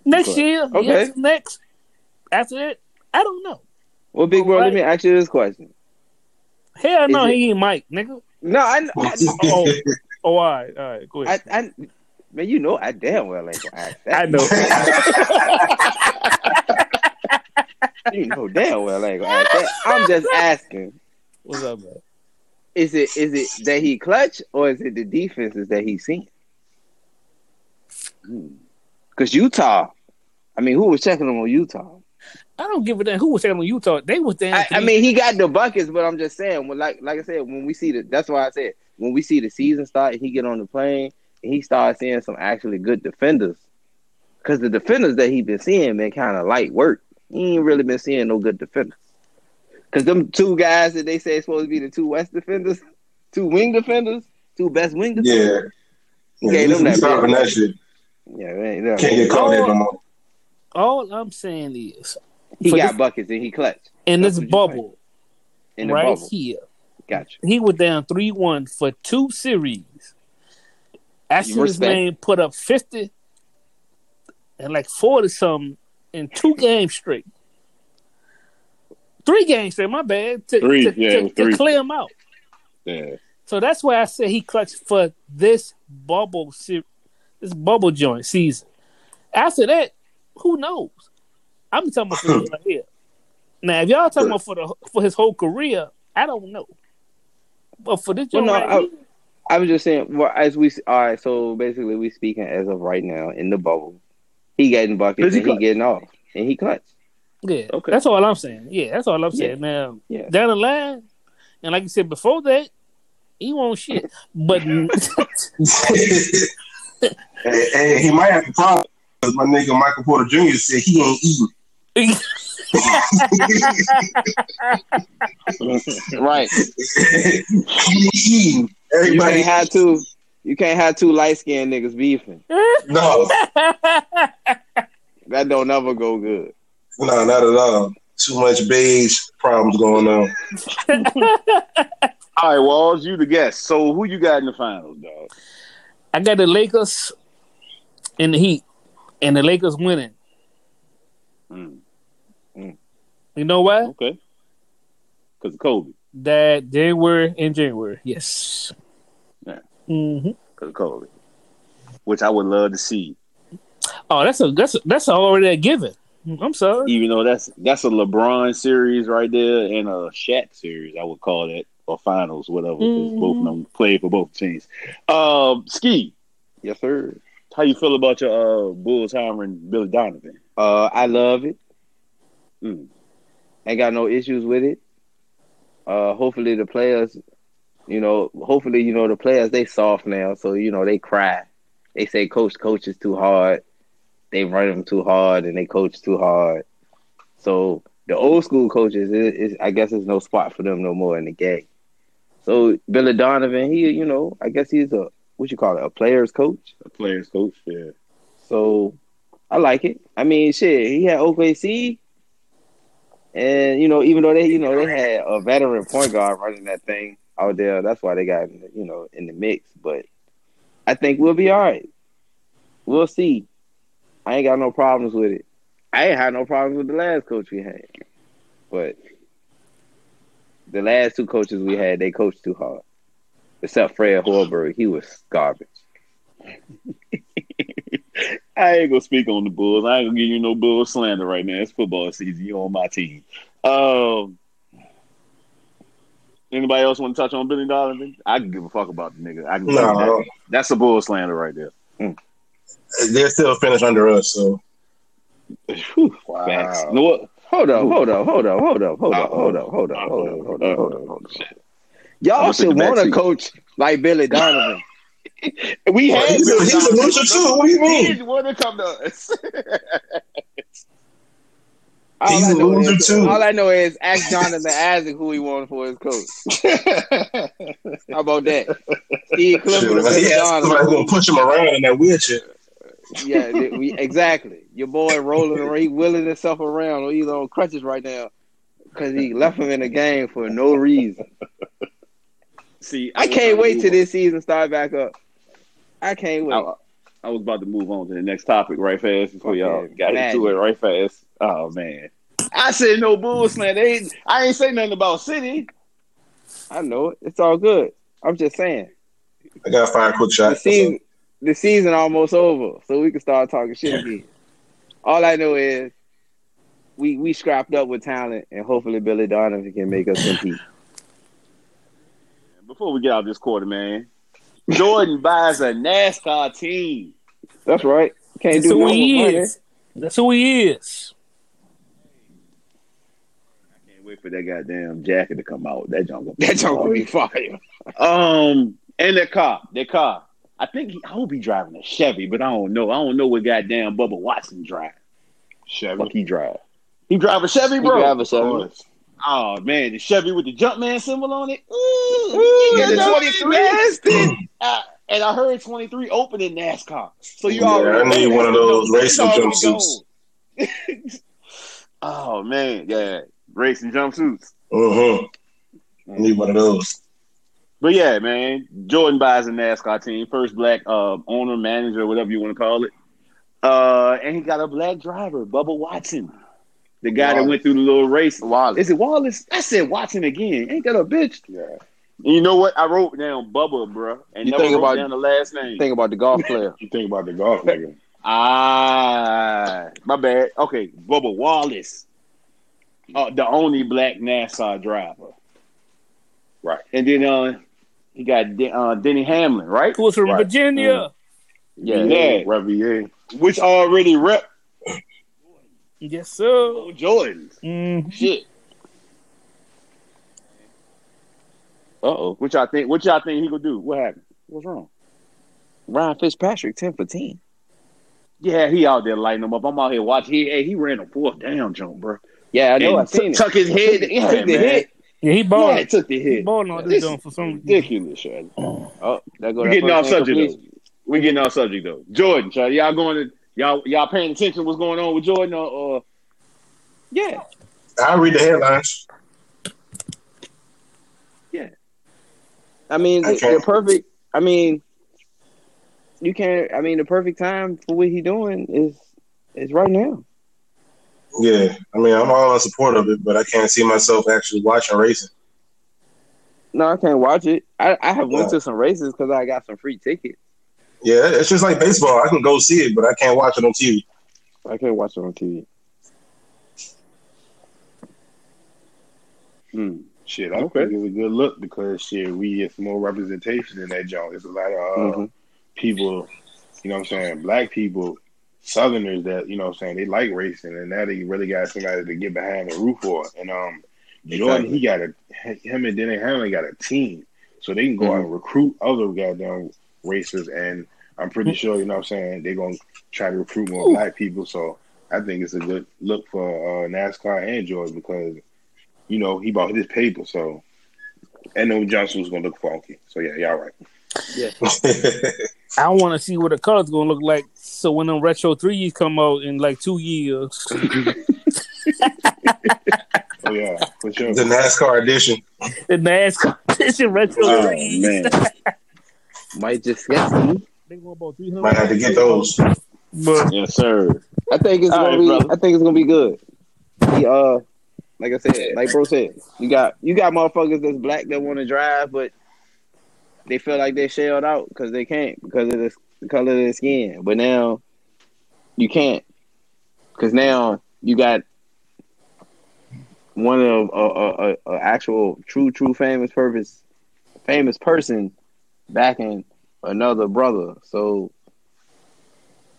Next Clutch. year, Okay. yes, next, after that, I don't know. Well, big bro, let me ask you this question. Hell no, it- he ain't Mike, nigga. No, I, I, Oh, oh, all right, all right, go I, ahead. I man, you know I damn well ain't gonna ask that. I know. You know damn well I ain't gonna ask that. I'm just asking. What's up, man? Is it is it that he clutch or is it the defenses that he's seen? Because Utah, I mean, who was checking him on Utah? I don't give a damn who was checking on Utah. They was damn. I, I mean, he got the buckets, but I'm just saying, when like like I said, when we see the that's why I said when we see the season start and he get on the plane and he starts seeing some actually good defenders, because the defenders that he been seeing been kind of light work. He ain't really been seeing no good defenders. Because them two guys that they say supposed to be the two West defenders, two wing defenders, two best wing defenders. Yeah, Okay, them that stopping that shit. Yeah, man, yeah. Can't get caught there no more. all I'm saying is He got this- buckets and he clutched in That's this bubble in right bubble. here. Gotcha. He was down three one for two series. I see this Respect. man put up fifty and like forty something in two games straight. Three games straight, my bad. To, Three, to, yeah, to, it was to clear him out. Yeah. So that's why I say he clutched for this bubble se- this bubble joint season. After that, who knows? I'm talking about for right here. Now, if y'all talking about for the for his whole career, I don't know. But for this Well, no, right I- here, I was just saying, well, as we all right. So basically, we speaking as of right now in the bubble. He getting buckets Does he and he getting off, and he clutched. yeah, Okay. that's all I'm saying. Yeah, that's all I'm Yeah. saying. Now Yeah. down the line, and like you said before that, he won't shit. But hey, hey, he might have a problem because my nigga Michael Porter Jr. said he ain't eating. Right. he ain't eating. Everybody, can't have two. You can't have two light skinned niggas beefing. no, That don't ever go good. no, not at all. Too much beige problems going on. All right, Walls, you the guest. So who you got in the finals, dog? I got the Lakers in the Heat, and the Lakers winning. Mm, You know why? okay. Because of Kobe. That January in January. Yes. Yeah. hmm Because of Kobe. Which I would love to see. Oh, that's a that's a, that's already a given. I'm sorry. Even though that's that's a LeBron series right there and a Shaq series, I would call that, or finals, whatever, because both of them played for both teams. Um, Ski, Yes, sir. how you feel about your uh, Bulls hiring Billy Donovan? Uh, I love it. Mm. Ain't got no issues with it. Uh, hopefully the players, you know, hopefully you know the players they soft now, so you know they cry. They say coach coach is too hard. They run them too hard and they coach too hard. So the old school coaches, it, it's, I guess there's no spot for them no more in the game. So Billy Donovan, he, you know, I guess he's a what you call it, a player's coach. A players coach, yeah. So I like it. I mean, shit, he had OKC, and you know, even though they, you know, they had a veteran point guard running that thing there, that's why they got, you know, in the mix. But I think we'll be all right. We'll see. I ain't got no problems with it. I ain't had no problems with the last coach we had, but the last two coaches we had, they coached too hard. Except Fred Hoiberg, he was garbage. I ain't gonna speak on the Bulls. I ain't gonna give you no Bulls slander right now. It's football season. You on my team. Um, anybody else want to touch on Billy Donovan? I can give a fuck about the nigga. I can No, that. That's a Bull slander right there. Mm. they're still finished under us. So Whew, Facts. You know what? Hold up, hold up, hold up, hold up, hold up, hold up, hold up, hold up, hold up, hold up, hold up. Y'all should want a coach like Billy Donovan. We had he's a, he's a loser too. What do you He mean? didn't want to come to us. All He's I a know loser is, too. All I know is ask Jonathan Isaac who he wanted for his coach. How about that? Steve Clifford or like, he somebody gonna push him around in that wheelchair. Yeah, we, exactly. Your boy rolling around, he wheeling himself around, or either on crutches right now because he left him in the game for no reason. See, I was can't about to wait till on. this season start back up. I can't wait. I, I was about to move on to the next topic right fast before Okay, y'all got imagine. into it right fast. Oh man, I said no bull slander. They ain't- I ain't say nothing about City. I know it. It's all good. I'm just saying. I got five quick The shots. season, the season almost over, so we can start talking shit again. All I know is we we scrapped up with talent, and hopefully Billy Donovan can make us compete. Before we get out this quarter, man, Jordan buys a NASCAR team. That's right. Can't That's do who no he more money. That's who he is. I can't wait for that goddamn jacket to come out. That junk. That joke will be fire. Um, and their car, their car. I think he, I hope he driving a Chevy, but I don't know. I don't know what goddamn Bubba Watson drive. Chevy. Fuck, he drive. He drive a Chevy, He bro. drive a Of Chevy. course. Oh man, the Chevy with the Jumpman symbol on it. Ooh, Ooh, yeah, the that's 23. Uh, and I heard 23 open in NASCAR. So you Yeah, already I need one of those racing jumpsuits. Oh man, yeah, racing jumpsuits. Mm-hmm. Need one of those. But yeah, man, Jordan buys a NASCAR team, first black uh, owner, manager, whatever you want to call it. Uh, and he got a black driver, Bubba Watson, the guy that went through the little race. Wallace. Is it Wallace? I said Watson again. Ain't that a bitch? Yeah. And you know what? I wrote down Bubba, bro, and You never think wrote about- down the last name. Think about the golf player. You think about the golf nigga. Ah, my bad. Okay, Bubba Wallace, uh, the only black NASCAR driver. Right. And then uh, he got De- uh, Denny Hamlin, right? Who was from Right. Virginia? Yeah, Yeah. Revier. which already rep Yes, sir. Jordan's. Mm. Shit. Uh oh. What y'all think? What y'all think he gonna do? What happened? What's wrong? Ryan Fitzpatrick, ten for ten. Yeah, he out there lighting them up. I'm out here watching. He hey, he ran a fourth down jump, bro. Yeah, I know. I've seen t- it. Tuck his head. Yeah, Took the man. hit. Yeah, he Yeah, balling. it took the he hit. balling on This this for some. Ridiculous, Shady. Oh, that go We that getting off subject incompletion. though. We getting off subject though. Jordan, Shady, y'all going to y'all y'all paying attention to what's going on with Jordan or, or Yeah, I read the headlines. Yeah. I mean, the, Okay. the perfect. I mean, you can't. I mean, the perfect time for what he doing is is right now. Yeah, I mean, I'm all in support of it, but I can't see myself actually watching racing. No, I can't watch it. I, I have went to some races because I got some free tickets. Yeah, it's just like baseball. I can go see it, but I can't watch it on TV. I can't watch it on TV. hmm. Shit, I Okay. think it's a good look because shit, we get some more representation in that joint. It's a lot of uh, Mhm. people, you know what I'm saying, black people, southerners that, you know what I'm saying, they like racing and now they really got somebody to get behind and root for. And um Jordan, he got a him and Denny Hamlin got a team. So they can go out and recruit other goddamn racers and I'm pretty sure, you know what I'm saying, they're gonna try to recruit more black people. So I think it's a good look for uh, NASCAR and George because, you know, he bought his paper, so and then Johnson was gonna look funky. So yeah, y'all right. I want to see what the color's gonna look like. So when them retro threes come out in like two years, Oh yeah, for sure. the NASCAR edition. the NASCAR edition retro Oh threes. man. Might just get some. They go about 300. Might have to get those. But yes, sir. I think it's All gonna right, be. brother. I think it's gonna be good. He, uh, like I said, like bro said, you got you got motherfuckers that's black that want to drive, but they feel like they're shelled out because they can't because of the, color of their skin. But now you can't because now you got one of a, a, a actual true true famous purpose famous person backing another brother. So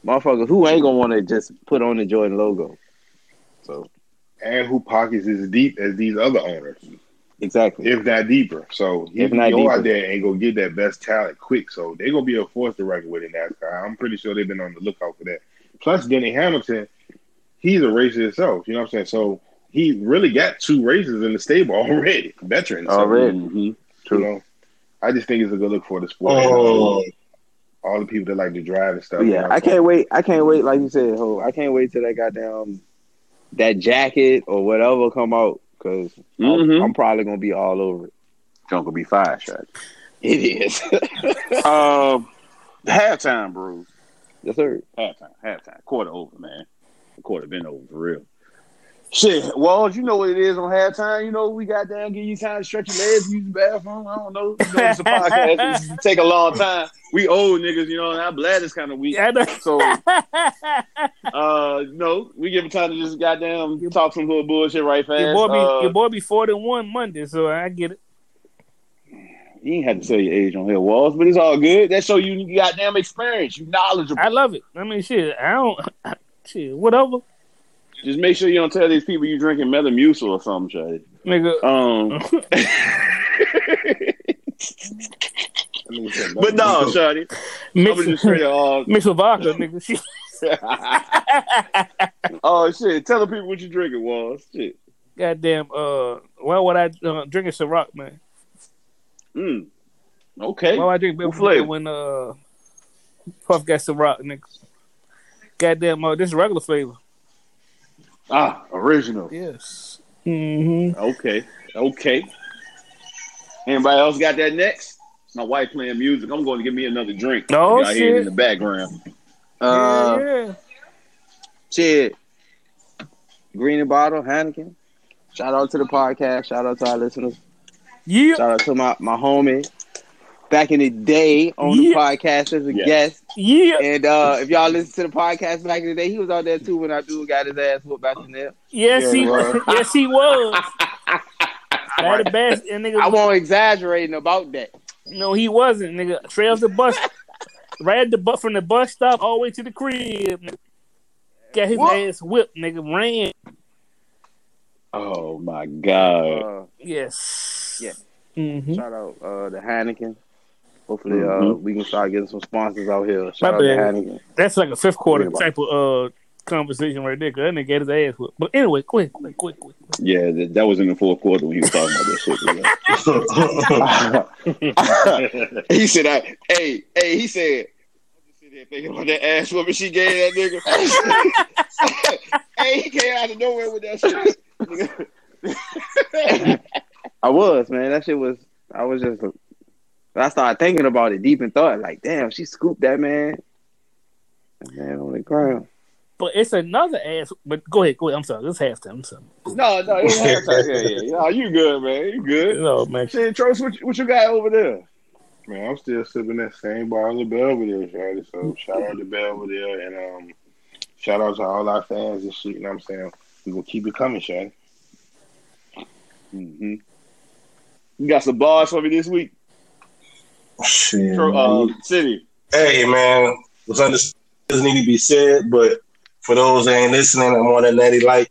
motherfucker, who ain't gonna want to just put on the Jordan logo. So And who pockets as deep as these other owners, exactly. if not deeper. So he If not go deeper. out there and go get that best talent quick. So they're gonna be a force to reckon with in NASCAR. I'm pretty sure they've been on the lookout for that. Plus, Denny Hamilton, he's a racer himself. You know what I'm saying? So he really got two races in the stable already, veterans. So, Already. Mhm. You know, I just think it's a good look for the sport. Oh, All the people that like to drive and stuff. But you yeah, know? I can't wait. I can't wait. Like you said, ho, I can't wait till that goddamn that jacket or whatever come out because Mhm. I'm, I'm probably gonna be all over it. Junk will be fire shot. It is. Um, halftime, bros. yes, sir. Halftime, halftime. Quarter over, man. The quarter been over for real. Shit, Walls, you know what it is on halftime. You know, we got down, give you time to stretch your legs, use the bathroom. I don't know. You know, it's a podcast. It take a long time. We old niggas, you know, and our bladder's kind of weak. Yeah, So, uh, no, we give it time to just goddamn talk some hood bullshit right fast. your boy be Uh, your boy be forty one Monday, so I get it. you ain't had to tell your age on here, Walls, but it's all good. That show you, you goddamn experience. You knowledgeable. I love it. I mean, shit. I don't. Shit, whatever, Just make sure you don't tell these people you're drinking Metamucil or something, Shay. nigga. Um, I mean, it's a- but no, Shawty. I'm Mix, gonna just straight up. mix with vodka, nigga. Oh shit! Tell the people what you're drinking, Walls. Shit. Goddamn. Uh, why would I uh, drink a Ciroc, man? Mm. Okay. Why would I drink What beer flavor? when uh Puff got Ciroc, nigga? Goddamn. Uh, this is regular flavor. Ah, original. Yes. Mm-hmm. Okay. Okay. Anybody else got that next? My wife playing music. I'm going to give me another drink. Oh, I hear it in the background. Uh, yeah, yeah. shit. Green and Bottle, Heineken. Shout out to the podcast. Shout out to our listeners. Yeah. Shout out to my, my homie. Back in the day on the podcast as a Yes. guest. Yeah. And uh, if y'all listen to the podcast back in the day, he was out there too when I do got his ass whooped back in there. Yes, Yeah, he bro. was. Yes, he was. That the best. And nigga, I won't exaggerating about that. no, he wasn't. Nigga, trails the bus, right at the bus from the bus stop all the way to the crib. Nigga. Got his What? ass whipped. Nigga ran. Oh my God. Uh, Yes. Yeah. Mm-hmm. shout out uh, the Heineken. Hopefully, uh, Mhm. we can start getting some sponsors out here. Shout out to That's like a fifth quarter Yeah, type of uh conversation right there. Cause that nigga got his ass whipped. But anyway, quick, quick, quick, quick. Yeah, that, that was in the fourth quarter when he was talking about that shit. he said, I, "Hey, hey," he said. I'm just sitting there thinking about that ass whooping she gave that nigga. hey, he came out of nowhere with that shit. I was man. That shit was. I was just. I started thinking about it deep in thought. Like, damn, she scooped that man. That man on the ground. But it's another ass. But go ahead, go ahead. I'm sorry. It's halftime. I'm sorry. no, no, it's halftime. Yeah, yeah. No, you good, man. You good. No, man. Shit, Trost, what, you- what you got over there? Man, I'm still sipping that same bottle of Belvedere, Shawty. So shout out to Belvedere and um, shout out to all our fans and shit. You know what I'm saying? We gonna keep it coming, Shawty. Mm-hmm. You got some bars for me this week, Shit, Tro- uh. City. Hey man, what's understood doesn't need to be said, but for those that ain't listening, I'm on that natty light,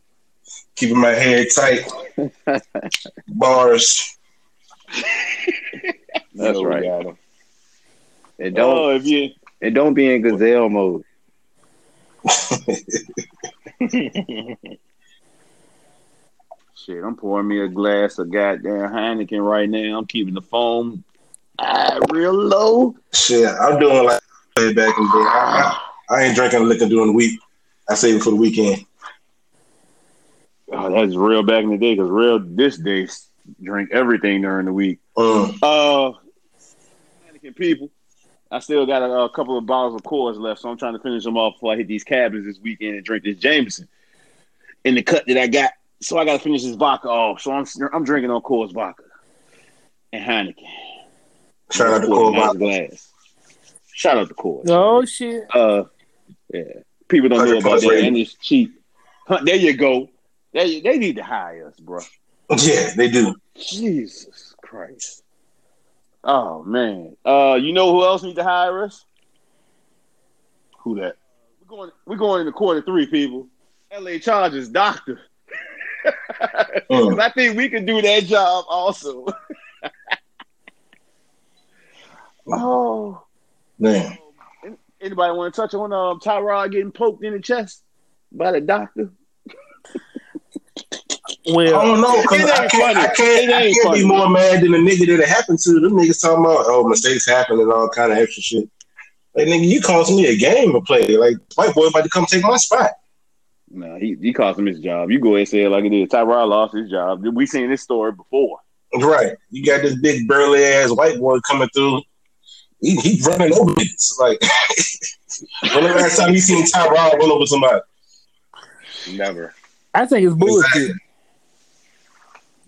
keeping my head tight. Bars. That's You right. got 'em. And don't Oh, if you and don't be in gazelle mode. shit, I'm pouring me a glass of goddamn Heineken right now. I'm keeping the foam ah, real low. Shit, I'm doing like way back in the day. I, I, I ain't drinking liquor during the week. I save it for the weekend. Oh, that's real back in the day because real this day drink everything during the week. Mm. Uh, Heineken people, I still got a, a couple of bottles of Coors left, so I'm trying to finish them off before I hit these cabins this weekend and drink this Jameson in the cut that I got. So I got to finish this vodka off. So I'm I'm drinking on Coors vodka and Heineken. Shout out to Pour Cole a nice Bottle. glass. Shout out to Coors. Oh shit. Uh, yeah. People don't know about that, rating. and it's cheap. Huh, there you go. They they need to hire us, bro. Yeah, they do. Jesus Christ. Oh man. Uh, you know who else need to hire us? Who that? We're going. We're going into quarter three, people. L.A. Chargers doctor. Mm. I think we can do that job also. oh. Man. Anybody want to touch on um, Tyrod getting poked in the chest by the doctor? Well, I don't know because It I can't, funny. I can't, It I ain't can't funny. be more mad than the nigga that it happened to. Them niggas talking about oh mistakes happen and all kind of extra shit. Like nigga, you cost me a game to play. Like white boy about to come take my spot. Nah, he, he cost him his job. You go ahead and say it like it is. Tyrod lost his job. We seen this story before. Right. You got this big burly ass white boy coming through. He, he running over niggas. Like when the last time you seen Tyrod run over somebody? Never. I think it's bullshit. Exactly.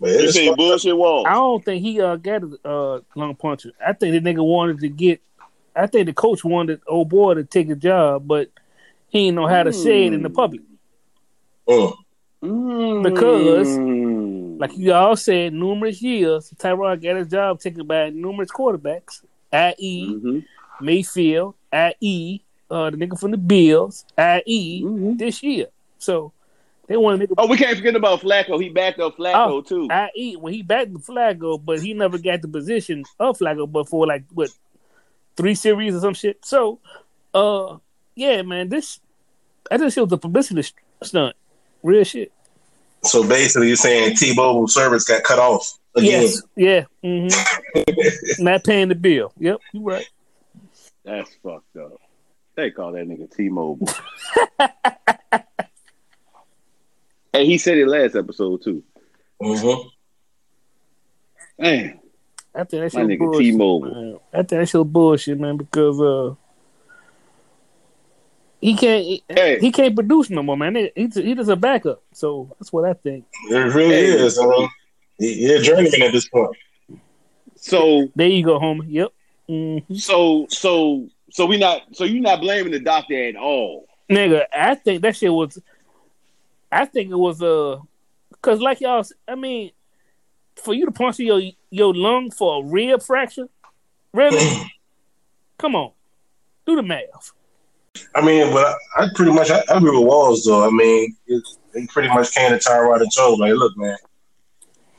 But You it's say bullshit wall. I don't think he uh got a uh, lung puncher. I think the nigga wanted to get. I think the coach wanted old boy to take a job, but he didn't know how to say it in the public. Mm. Because- Mm. Like you all said, numerous years, Tyrod got his job taken by numerous quarterbacks, i.e. Mhm. Mayfield, i.e. Uh, the nigga from the Bills, i.e. Mhm. this year. So they want to nigga, Oh, we can't forget about Flacco. He backed up Flacco Oh, too. i.e. when he backed the Flacco, but he never got the position of Flacco, but for like what three series or some shit. So, uh, yeah, man, this I just feel the publicity st- stunt, real shit. So basically, you're saying T-Mobile service got cut off again. Yes, yeah, hmm not paying the bill. Yep, you right. That's fucked up. They call that nigga T-Mobile. hey, Hey, he said it last episode too. Mm-hmm. Man, I think that's my nigga bullshit. T-Mobile. man. I think that shit bullshit, man, because uh, he can't he, Hey. he can't produce no more, man. He, he's he just a backup. So that's what I think. It really Hey. is. I mean, he, he a journeyman at this point. So, There you go, homie. Yep. hmm so, so, so we not. So you not blaming the doctor at all? Nigga, I think that shit was. I think it was uh, cause like y'all, s- I mean, for you to puncture your your lung for a rib fracture, really? Come on, do the math. I mean, but I, I pretty much I, I agree with Walls though. I mean, it, they pretty much came to Tyrod and told like, look, man,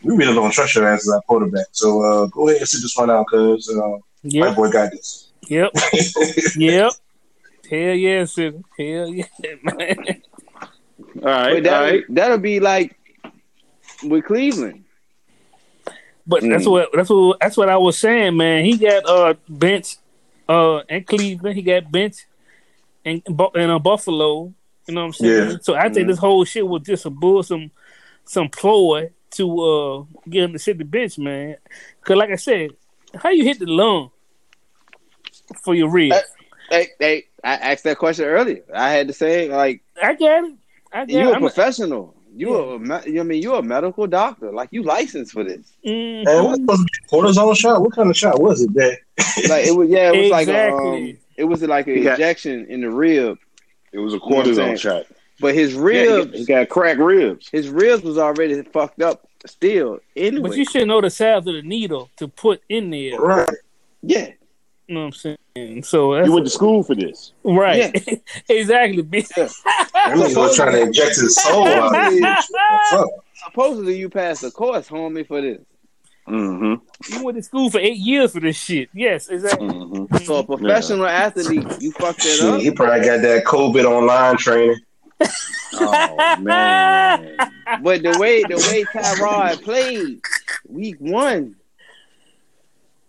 we really don't trust your ass as our quarterback. So uh, go ahead and sit this one out, cause uh, my boy got this. yep, yep. Hell yeah, sis. Hell yeah, man. All right, uh, all But that, right. that'll be like with Cleveland. But that's Mm. what that's what that's what I was saying, man. He got uh bench uh in Cleveland. He got bench in in uh, Buffalo. You know what I'm saying? Yeah. So I think this whole shit was just a bull, some some ploy to uh get him to sit the bench, man. Cause like I said, how you hit the lung for your rib? Hey, hey, I asked that question earlier. I had to say, like, I get it. I get you're it. a I'm- professional. You a, me- I mean, you're a medical doctor. Like, you licensed for this. Mhm. And what was it? Cortisone shot? What kind of shot was it? That Like, it was, yeah, it was like, a, Exactly. um, it was like an He got- injection in the rib. It was a You know what I'm saying? cortisone shot. But his ribs, he, he got cracked ribs. his ribs was already fucked up still. Anyway, But you should know the size of the needle to put in there. right? yeah, You know what I'm saying? So that's You went to school for this. right. exactly. bitch. That nigga was trying to inject his soul out of it. What's up? supposedly you passed the course, homie, for this. Mm-hmm. You went to school for eight years for this shit. Yes, exactly. Mm-hmm. So a professional athlete, you fucked it Shit, up. he probably got that COVID online training. Oh man. But the way the way Tyrod played week one,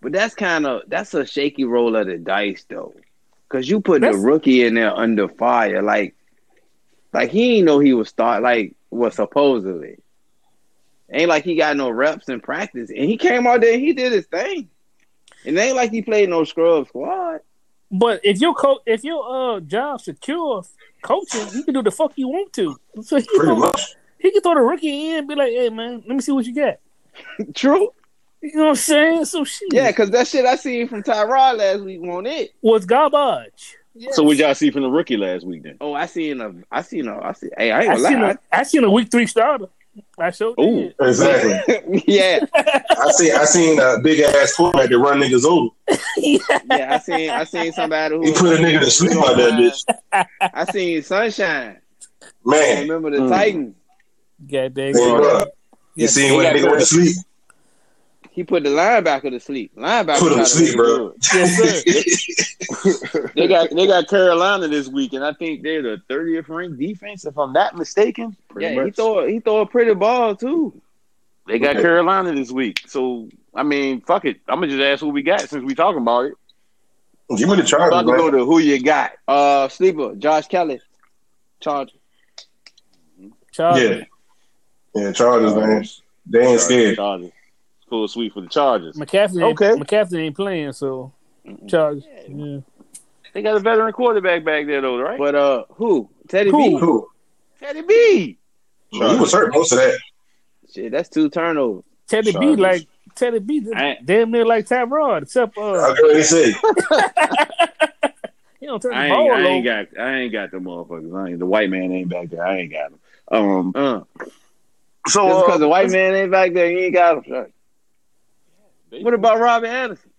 but that's kind of that's a shaky roll of the dice though, because you put the rookie in there under fire, like like he ain't know he was start like was supposedly. Ain't like he got no reps in practice, and he came out there and he did his thing. And it ain't like he played no scrub squad. But if your co- if your uh job secure coaching, you can do the fuck you want to. So he can, Pretty throw, much. he can throw the rookie in and be like, "Hey man, let me see what you got." True. You know what I'm saying? So shit. Yeah, because that shit I seen from Tyrod last week won't it. was garbage. Yes. So what y'all see from the rookie last week then? Oh, I seen a, I seen a, I see. Hey, I ain't I seen lie. a I seen a week three starter. I showed Ooh. did. Exactly. yeah, I see. I seen a big ass quarterback that run niggas over. yeah, I seen, I seen somebody who He put a nigga to sleep out that bitch. I seen Sunshine. I Man, remember the Mm. Titans. God dang. Hey, bro, you Yes. seen when a nigga went to sleep? He put the linebacker to sleep. Linebacker Put him tried to sleep, bro. Yes, sir. They got they got Carolina this week, and I think they're the 30th ranked defense, if I'm not mistaken. good. Yeah, he throw, he throw a pretty ball too. They got Okay. Carolina this week. So I mean, fuck it. I'm gonna just ask who we got since we talking about it. Give me the I'm Chargers, about to go to who you got. Uh, sleeper, Josh Kelly, charge. Chargers. Yeah, yeah, Chargers, man. They ain't scared. Chargers. Full sweep for the Chargers. McCaffrey Okay. McCaffrey ain't playing, so Chargers. Yeah. They got a veteran quarterback back there though, right? But uh, who? Teddy Who? B. Who? Teddy B. He was hurt most of that. Shit, that's two turnovers. Teddy B like Teddy B I- damn near like Tyrod, except uh heard he say. he don't turn I ain't, ball I ain't got I ain't got the motherfuckers. I ain't the white man ain't back there. I ain't got him. Um Uh, so just uh, because the white man ain't back there, you ain't got him. Shut. What about Robby Anderson?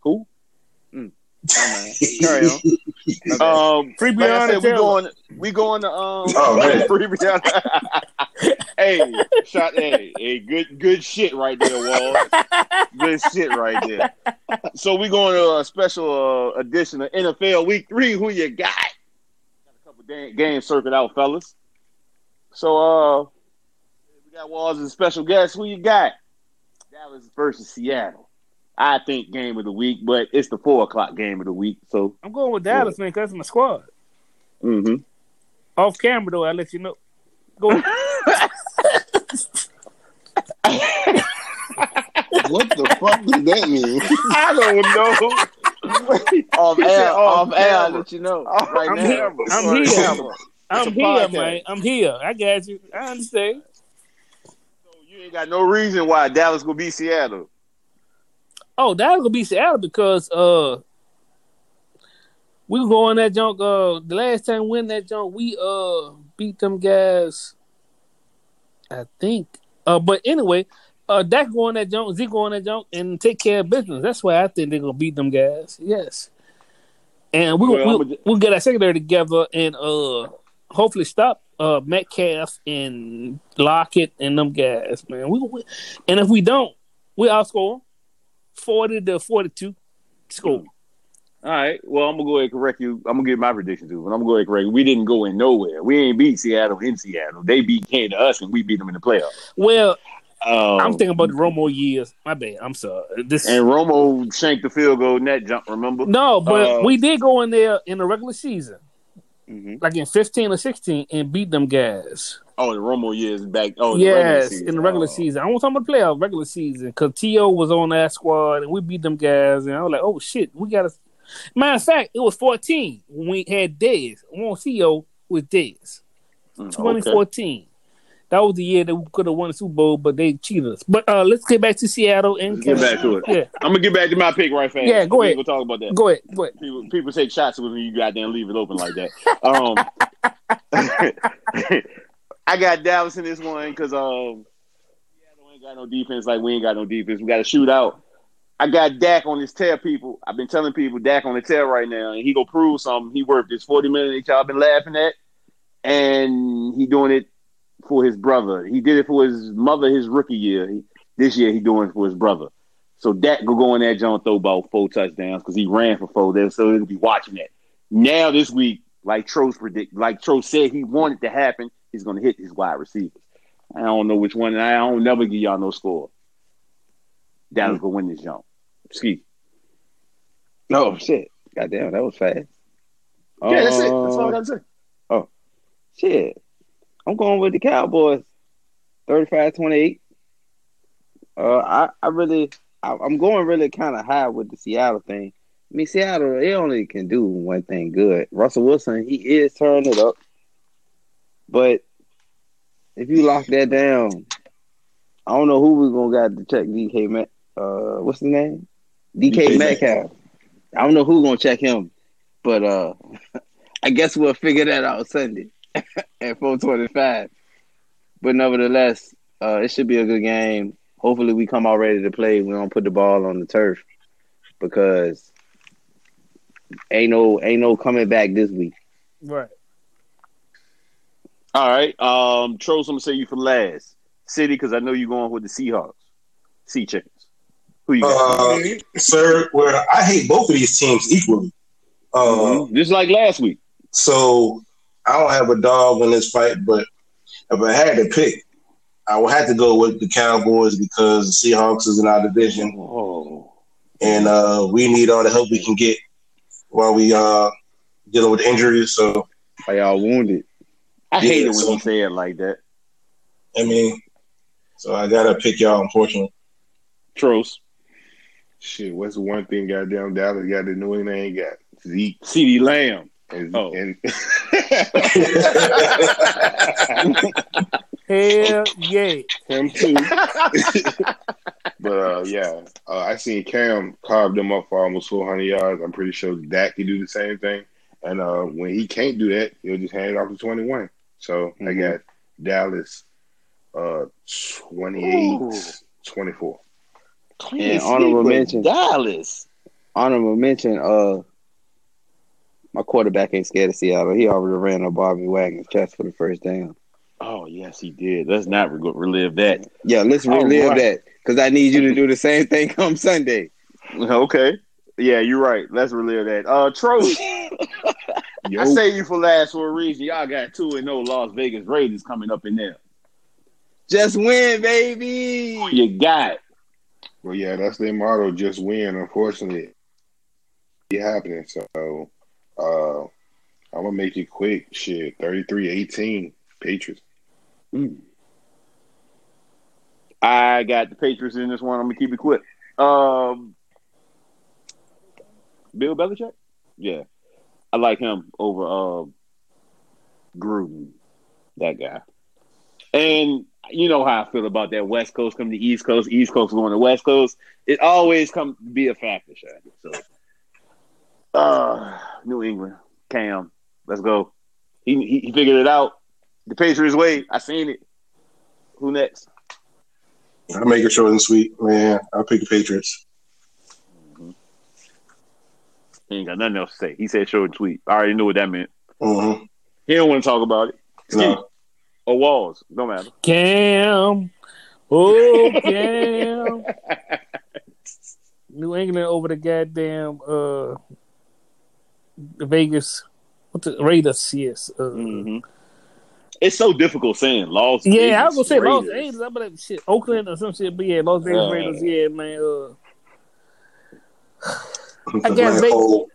Who? Mm. Oh, man. Carry on. My bad. Um, Free like I said, we going, we going to um, Oh, man. free Breonna. hey, shot, hey, hey, good, good shit right there, Wall. good shit right there. So we going to a special uh, edition of NFL Week Three. Who you got? Got a couple da- games circled out, fellas. So uh, we got Walls as a special guest. Who you got? Dallas versus Seattle. I think game of the week, but it's the four o'clock game of the week. So I'm going with Dallas, man, because that's my squad. Mm-hmm. Off camera though, I'll let you know. Go. what the fuck does that mean? I don't know. off air, off, off air, I'll let you know. Right I'm now. here. I'm here. I'm here, man. I'm here. I got you. I understand. You ain't got no reason why Dallas gonna beat Seattle. Oh, Dallas gonna be Seattle because uh we go on that junk. Uh, the last time we win that junk, we uh beat them guys. I think. Uh, but anyway, uh, Dak going that junk, Zeke going that junk, and take care of business. That's why I think they're gonna beat them guys. Yes, and we Well, we'll, we'll get our secondary together and uh hopefully stop uh Metcalf and Lockett and them guys, man. We, we and if we don't, we outscore forty to forty two. Score. All right. Well, I'm gonna go ahead and correct you. I'm gonna give my prediction too, but I'm gonna go ahead and correct you. We didn't go in nowhere. We ain't beat Seattle in Seattle. They beat came to us and we beat them in the playoffs. Well, Um, I'm thinking about the Romo years. My bad. I'm sorry. This and Romo shanked the field goal net jump. Remember? no, but uh, we did go in there in the regular season, Mhm. like in 15 or 16, and beat them guys. Oh, the Romo years back. Oh, the yes, in the regular Oh. season. I want talking about the playoff regular season because To was on that squad and we beat them guys, and I was like, oh shit, we got to. Matter of fact, it was 14 when we had Dez. On To with Dez. 2014. okay. 2014. That was the year that we could have won the Super Bowl, but they cheated us. But uh, let's get back to Seattle and get back to it. Yeah, I'm gonna get back to my pick right fast. Yeah, go ahead. gonna talk about that. go ahead, go ahead. People, people take shots with me. You goddamn leave it open like that. Um, I got Dallas in this one because um, Seattle ain't got no defense. Like we ain't got no defense. We got to shoot out. I got Dak on his tail, people. I've been telling people Dak on the tail right now, and he go prove something. He worked this forty minutes that y'all been laughing at, and he doing it for his brother. He did it for his mother his rookie year. He, this year he doing it for his brother. So Dak will go in that John throw about four touchdowns because he ran for four there, so he'll be watching that. Now this week, like Trost predict, like Trost said he wanted to happen, he's gonna hit his wide receivers. I don't know which one, and I don't never give y'all no score. Dallas gonna win this jump. Ski. Oh shit! Goddamn, that was fast. Yeah, that's it. That's all I Uh, gotta say. Oh shit. I'm going with the Cowboys. 35-28. Uh, I, I really, I, I'm going really kind of high with the Seattle thing. I mean, Seattle, they only can do one thing good. Russell Wilson, he is turning it up. But if you lock that down, I don't know who we're going to got to check DK Met. Uh, what's his name? DK, DK Metcalf. I don't know who's going to check him. But uh, I guess we'll figure that out Sunday at 425. But nevertheless, uh, it should be a good game. Hopefully, we come out ready to play. We don't put the ball on the turf because ain't no ain't no coming back this week. Right. All right. Um, Trost, I'm gonna say you for last. City, because I know you're going with the Seahawks. Sea chickens. Who you got? Uh, sir, where I hate both of these teams equally. Uh, Mhm. Just like last week. So I don't have a dog in this fight, but if I had to pick, I would have to go with the Cowboys because the Seahawks is in our division, Oh. and uh, we need all the help we can get while we uh dealing with injuries. So Are y'all wounded? I hate it when so- you say it like that. I mean, so I gotta pick y'all. Unfortunately, Trost. Shit, what's the one thing goddamn Dallas got that New England ain't got? Zeke CeeDee Lamb. And, Oh. and Hell yeah. him too. but uh, yeah, uh, I seen Cam carve them up for almost 400 yards. I'm pretty sure Dak can do the same thing. And uh, when he can't do that, he'll just hand it off to 21. So I Mhm. got Dallas uh, 28 Ooh. 24. And honorable mention. Dallas. Honorable mention. Uh, my quarterback ain't scared of Seattle. He already ran a Bobby Wagner chest for the first down. Oh yes, he did. Let's not re- relive that. Yeah, let's relive right. that because I need you to do the same thing come Sunday. Okay. Yeah, you're right. Let's relive that. Uh, Trost. Yo, I say you for last for a reason. Y'all got two and no Las Vegas Raiders coming up in there. Just win, baby. You got well, yeah, that's their motto. Just win. Unfortunately, it happening. So uh, I'm gonna make it quick. Shit, 33-18 Patriots. I got the Patriots in this one. I'm gonna keep it quick. Um, Bill Belichick. Yeah, I like him over uh, Gruden. That guy. And you know how I feel about that West Coast coming to East Coast, East Coast going to West Coast. It always come be a factor. So, uh, New England, Cam, let's go. He, he he figured it out. The Patriots way. I seen it. Who next? I'll make it short and sweet, man. I'll pick the Patriots. He ain't got nothing else to say. He said short and sweet. I already knew what that meant. Mm-hmm. He don't want to talk about it. No. Or walls. Don't matter. Cam. Oh, Cam. New England over the goddamn uh the Vegas. What the Raiders? Yes. Uh, hmm It's so difficult saying Las Yeah, I was gonna say Los Angeles. I'm like shit, Oakland or some shit. But yeah, Los Angeles Uh, Raiders. Yeah, man. Uh, I got black they- hole.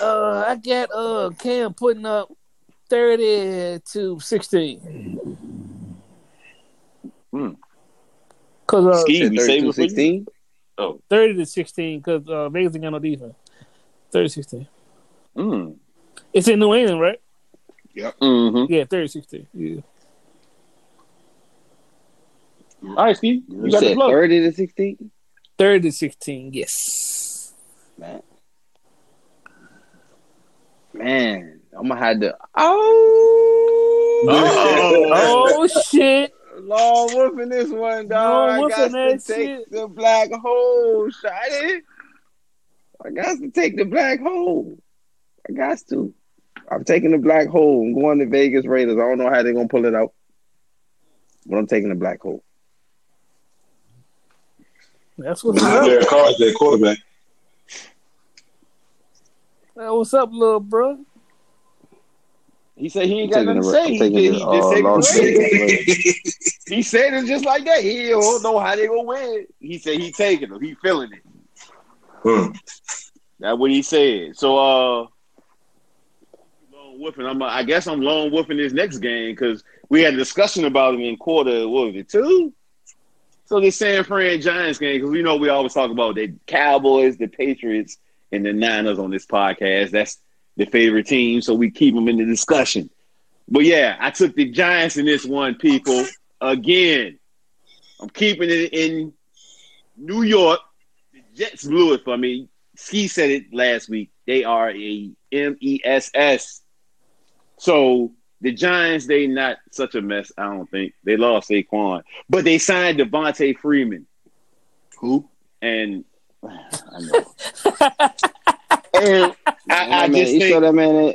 uh, I got uh Cam putting up thirty to sixteen. Hmm. Cause uh, Ski, you saving for you? 16? Oh, thirty to sixteen. Cause uh, Vegas ain't got no defense. 30-16. Mm. It's in New England, right? mm-hmm. Yeah, 30-16. Yeah. All right, Ski, you, You got the said plug. 30 to 16? 30 to 16, yes. Man. Man, I'm gonna have to. Oh, Oh, shit. Long whooping this one, dog. Long I whooping got to take shit. the black hole, shotty. I got to take the black hole. I got to. I'm taking the black hole. I'm going to Vegas Raiders. I don't know how they're gonna pull it out, but I'm taking the black hole. That's what's up. Derek Carr's their quarterback. Uh, What's up, little bro? He said he ain't I'm got nothing to say. He, did, he uh, just said it Vegas He said it just like that. He don't know how they gonna win. He said he taking them. He feeling it. Hmm. That's what he said. So uh long whooping. I'm I guess I'm long whooping this next game because we had a discussion about it in quarter what was it two? So the San Fran Giants game because we know we always talk about the Cowboys, the Patriots, and the Niners on this podcast. That's the favorite team, so we keep them in the discussion. But yeah, I took the Giants in this one, people. Again, I'm keeping it in New York. The Jets blew it for me. Ski said it last week. They are a M E S S. So the Giants, they not such a mess. I don't think they lost Saquon, but they signed Devonta Freeman. Who? And I know. and I, I that man, just think that man?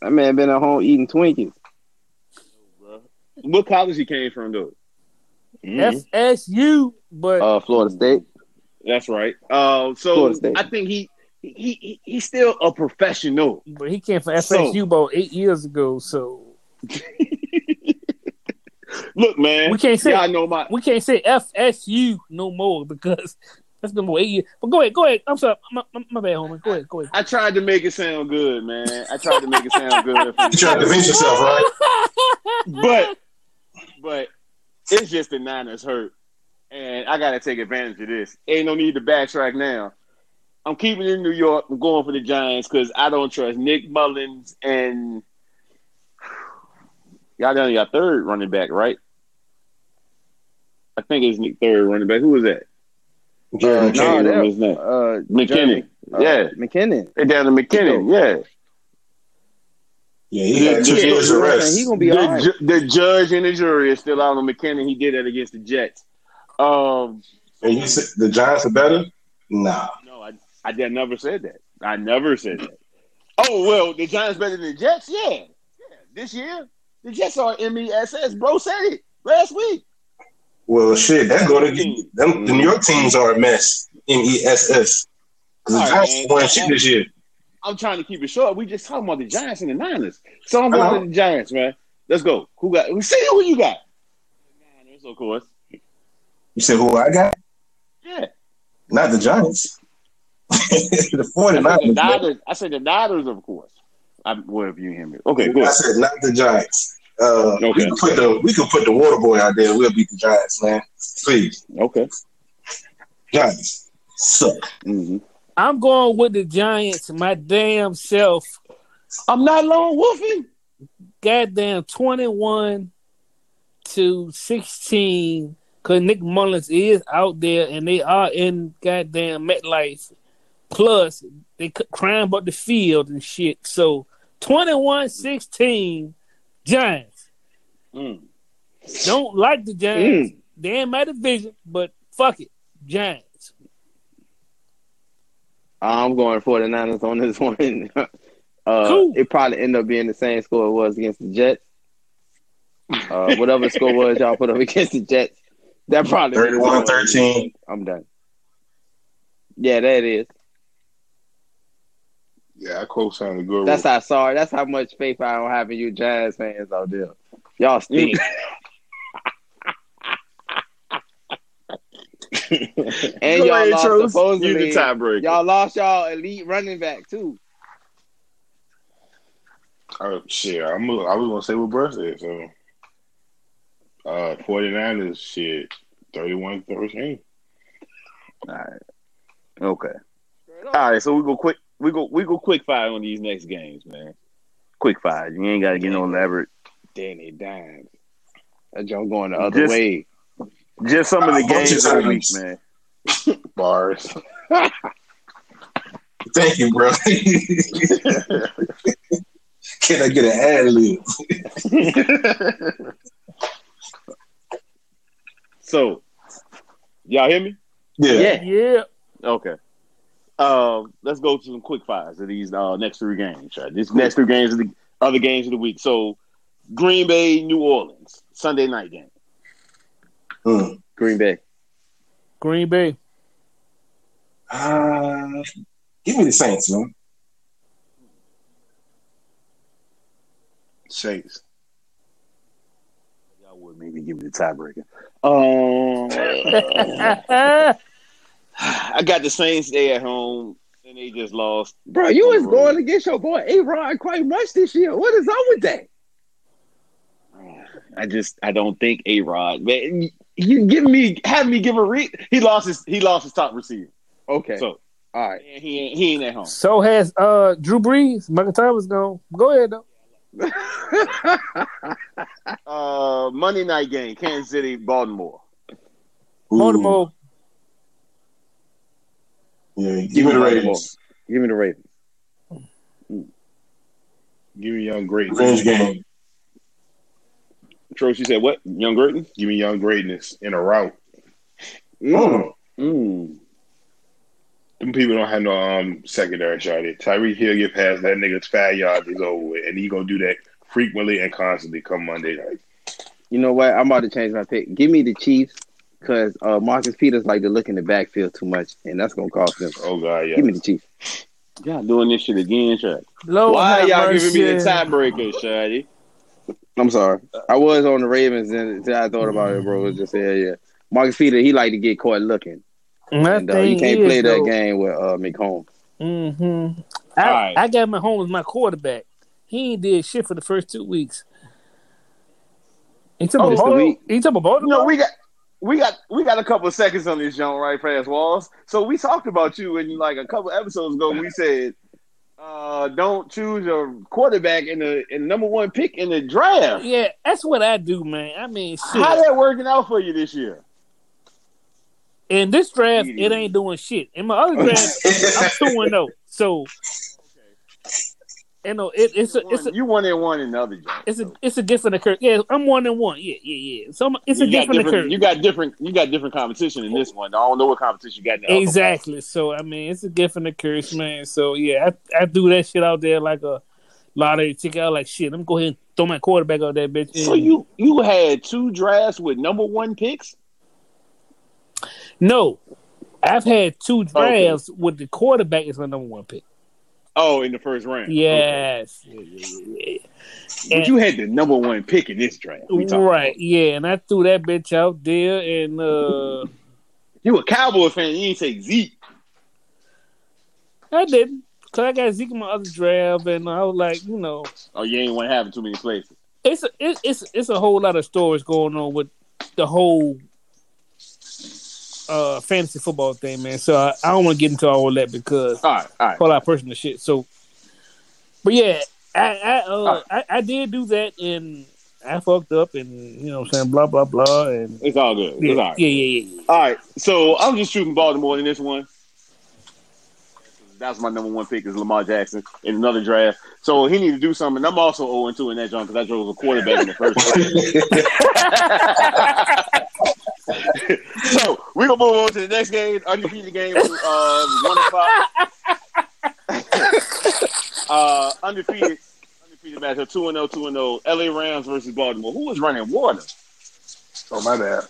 That man been at home eating Twinkies. what college he came from though. FSU, but Uh, Florida State. That's right. Uh, so I think he, he he he's still a professional. but he came from FSU about eight years ago, so Look, man, We can't say- y'all know my we can't say FSU no more because that's been more eight years. But go ahead, go ahead. I'm sorry, my, my, my bad, homie. Go ahead, go ahead. I tried to make it sound good, man. I tried to make it sound good, You tried to convince yourself, right? but but it's just the Niners hurt, and I got to take advantage of this. Ain't no need to backtrack now. I'm keeping it in New York. I'm going for the Giants because I don't trust Nick Mullens and y'all done your third running back, right? I think it's Nick third running back. Who was that? Jerry I can't no, remember they're- his name. Uh, McKinnon. Uh, yeah, McKinnon. they down to McKinnon. Yeah, Yeah, he had two Yeah, years yeah, arrest. he gonna be the, all right. ju- the judge and the jury is still out on McKinnon. He did that against the Jets. Um, And you said the Giants are better? Nah. No, I, I never said that. I never said that. Oh well, the Giants better than the Jets. Yeah, yeah. This year, the Jets are MESS. Bro said it last week. Well, shit, that go to get, them. The New York teams are a mess. M E S S. Because the Giants man. won shit this year. I'm trying to keep it short. We just talking about the Giants and the Niners. So I'm going know. to the Giants, man. Let's go. Who got? We see who you got. The Niners, of course. You said who I got? Yeah. Not the Giants. the I said the 49ers. Niners. I said the Niners, of course. I, well, if you hear me. Okay, I said not the Giants. Uh, Okay. We can put the we can put the water boy out there. We'll beat the Giants, man. Please, Okay. Giants suck. hmm I'm going with the Giants. My damn self. I'm not lone wolfing. Goddamn, twenty-one to sixteen. Cause Nick Mullens is out there, and they are in goddamn MetLife. Plus, they c- up the field and shit. So 21-16, Giants. Mm. Don't like the Giants. They in my division, but fuck it, Giants. I'm going 49ers on this one. uh, Cool. It probably end up being the same score it was against the Jets. Uh, whatever score was y'all put up against the Jets, that probably 31-13. I'm done. Yeah, that is. Yeah, I co-signed the Guru. That's how sorry. That's how much faith I don't have in you, Jazz fans out there. Y'all stink. and Go y'all ahead, lost Truce. supposedly. You the tiebreaker. Y'all lost y'all elite running back too. Oh, shit, I'm, I was gonna say what Bruce said. So, uh, 49ers shit, 31-13. All right. Okay. All right. So we go quick. We go. We go quick fire on these next games, man. Quick fire. You ain't got to get no elaborate. Danny dimes. That junk going the other Just- way. Just some of the oh, A bunch games of of the week, man. Bars. Thank you, bro. Can I get an ad lib? so, y'all hear me? Yeah. Yeah. Yeah. Okay. Um, let's go to some quick fires of these uh, next three games. Right? These next three games are the other games of the week. So, Green Bay, New Orleans, Sunday night game. Hmm. Green Bay. Green Bay. Uh, give me the Saints, man. Saints. Y'all would maybe give me the tiebreaker. Um, I got the Saints there at home, and they just lost. Bro, you was going against your boy A Rod quite much this year. What is up with that? I just I don't think A Rod. Man, you give me have me give a read. He lost his he lost his top receiver. Okay. So All right. and he ain't, he ain't at home. so has uh Drew Brees. Michael Thomas gone. Go ahead though. Uh, Monday night game, Kansas City, Baltimore. Baltimore. Yeah, give me the Ravens. Give me the Ravens. Give me young greatness. Revenge game. Trosh, you said what? Young Burton? Give me young greatness in a route. Mm. Mm. Them people don't have no um secondary charity. Tyreek Hill get past that nigga's five yards is over with, and he gonna do that frequently and constantly come Monday night. You know what? I'm about to change my pick. Give me the Chiefs because uh, Marcus Peters like to look in the backfield too much, and that's gonna cost them. Oh god, yeah. Give me the Chiefs. Y'all doing this shit again, Shaq. Lord Why have y'all giving me the tiebreaker, Shady? I'm sorry. I was on the Ravens, and I thought about it, bro. It was just yeah, yeah. Marcus Peters, he like to get caught looking, My and uh, you can't is, play that though, game with uh, McComb. Mm-hmm. I, All right. I got as my quarterback. He ain't did shit for the first two weeks. He talking Oh, about it's Baltimore. He talking about You Baltimore. know, we got we got we got a couple of seconds on this joint right past walls. So we talked about you and like a couple episodes ago. We said uh, don't choose your quarterback in the in number one pick in the draft. yeah, that's what I do, man. I mean, shit. How that working out for you this year? In this draft, it ain't doing shit. In my other draft, I'm two and zero. So, you know, it, it's a it's a you one and one in the other joint. it's a it's a different occurrence. Yeah, I'm one and one. Yeah, yeah, yeah. So I'm- it's a You got different occurrence. You got different. You got different competition in this one. I don't know what competition you got in the other one. Exactly. So I mean, it's a different occurrence, man. So yeah, I, I do that shit out there like a lottery ticket. I like shit. I'm go ahead and throw my quarterback out that bitch. So you you had two drafts with number one picks. no, I've had two drafts with the quarterback as my number one pick. Oh, in the first round. Yes. Yeah, yeah, yeah, yeah. But you had the number one pick in this draft. We talking Right. Yeah, and I threw that bitch out there, and uh You a Cowboy fan? You ain't take Zeke. I didn't. Cause I got Zeke in my other draft, and I was like, you know, Oh, you ain't want to have too many places. it's a, it, it's it's a whole lot of stories going on with the whole uh fantasy football thing, man. So I, I don't want to get into all that because All right, all right. a whole lot of personal shit. So, but yeah, I I, uh, I I did do that and I fucked up and you know what I'm saying blah blah blah and It's all good. yeah It's all right. yeah yeah yeah. All right, so I'm just shooting Baltimore in this one. That's my number one pick is Lamar Jackson in another draft. So he need to do something. I'm also 0 2 in that joint because I drove a quarterback in the first place. So we're gonna move on to the next game, undefeated game, uh, one and five. uh, undefeated, undefeated matchup, two and 0, 2 and 0. LA Rams versus Baltimore. Who was running water? Oh my bad.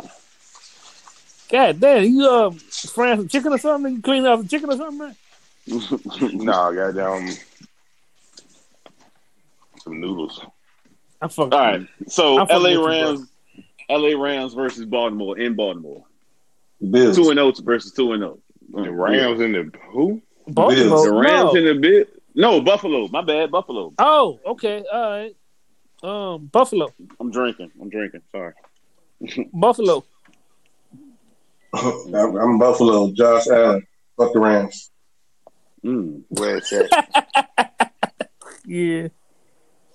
God damn, you uh frying some chicken or something? You cleaning off the chicken or something, man? no, goddamn some noodles. I'm fucking. All right. So I'm LA with you, Rams, LA Rams versus Baltimore in Baltimore. Bills. Two and zero versus two and zero. The Rams and the who? Baltimore. The Rams no. in the bit. No, Buffalo. My bad, Buffalo. Oh, okay, all right. Um, Buffalo, I'm drinking. I'm drinking. Sorry. Buffalo. I'm, I'm Buffalo. Josh Allen. Fuck the Rams. Mm. Where it's at. Yeah.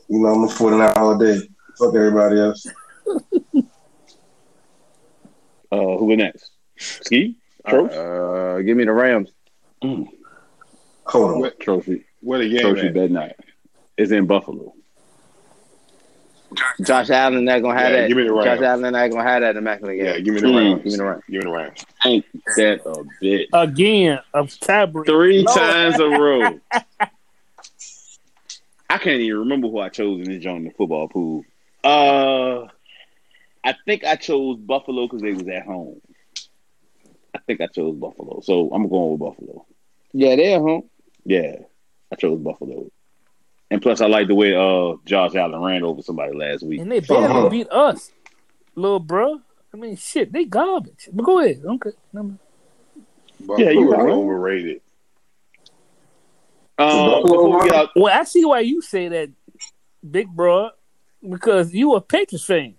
You know, I'm a 49 all day. Fuck everybody else. Uh, who went next? Ski. Trophy. Uh, give me the Rams. Hold on. What, Trophy. What the game Trophy at? bet night. It's in Buffalo. Josh Allen not gonna have Yeah, that. give me the Rams. Josh Allen not gonna have that immaculate game. Yeah, give me the Mm. Rams. Give me the Rams. Give me the Rams. Ain't that a bit? Again, a tiebreaker. Three Lord. times a row. I can't even remember who I chose in this joint in the football pool. Uh, I think I chose Buffalo because they was at home. I think I chose Buffalo, so I'm going with Buffalo. Yeah, they're home. Yeah, I chose Buffalo. And plus, I like the way uh Josh Allen ran over somebody last week. And they barely Uh-huh. beat us, little bro. I mean, shit, they garbage. But go ahead. Okay. Never. Buffalo Yeah, you is right. overrated. Um, we get Well, I see why you say that, big bro, because you a Patriots fan.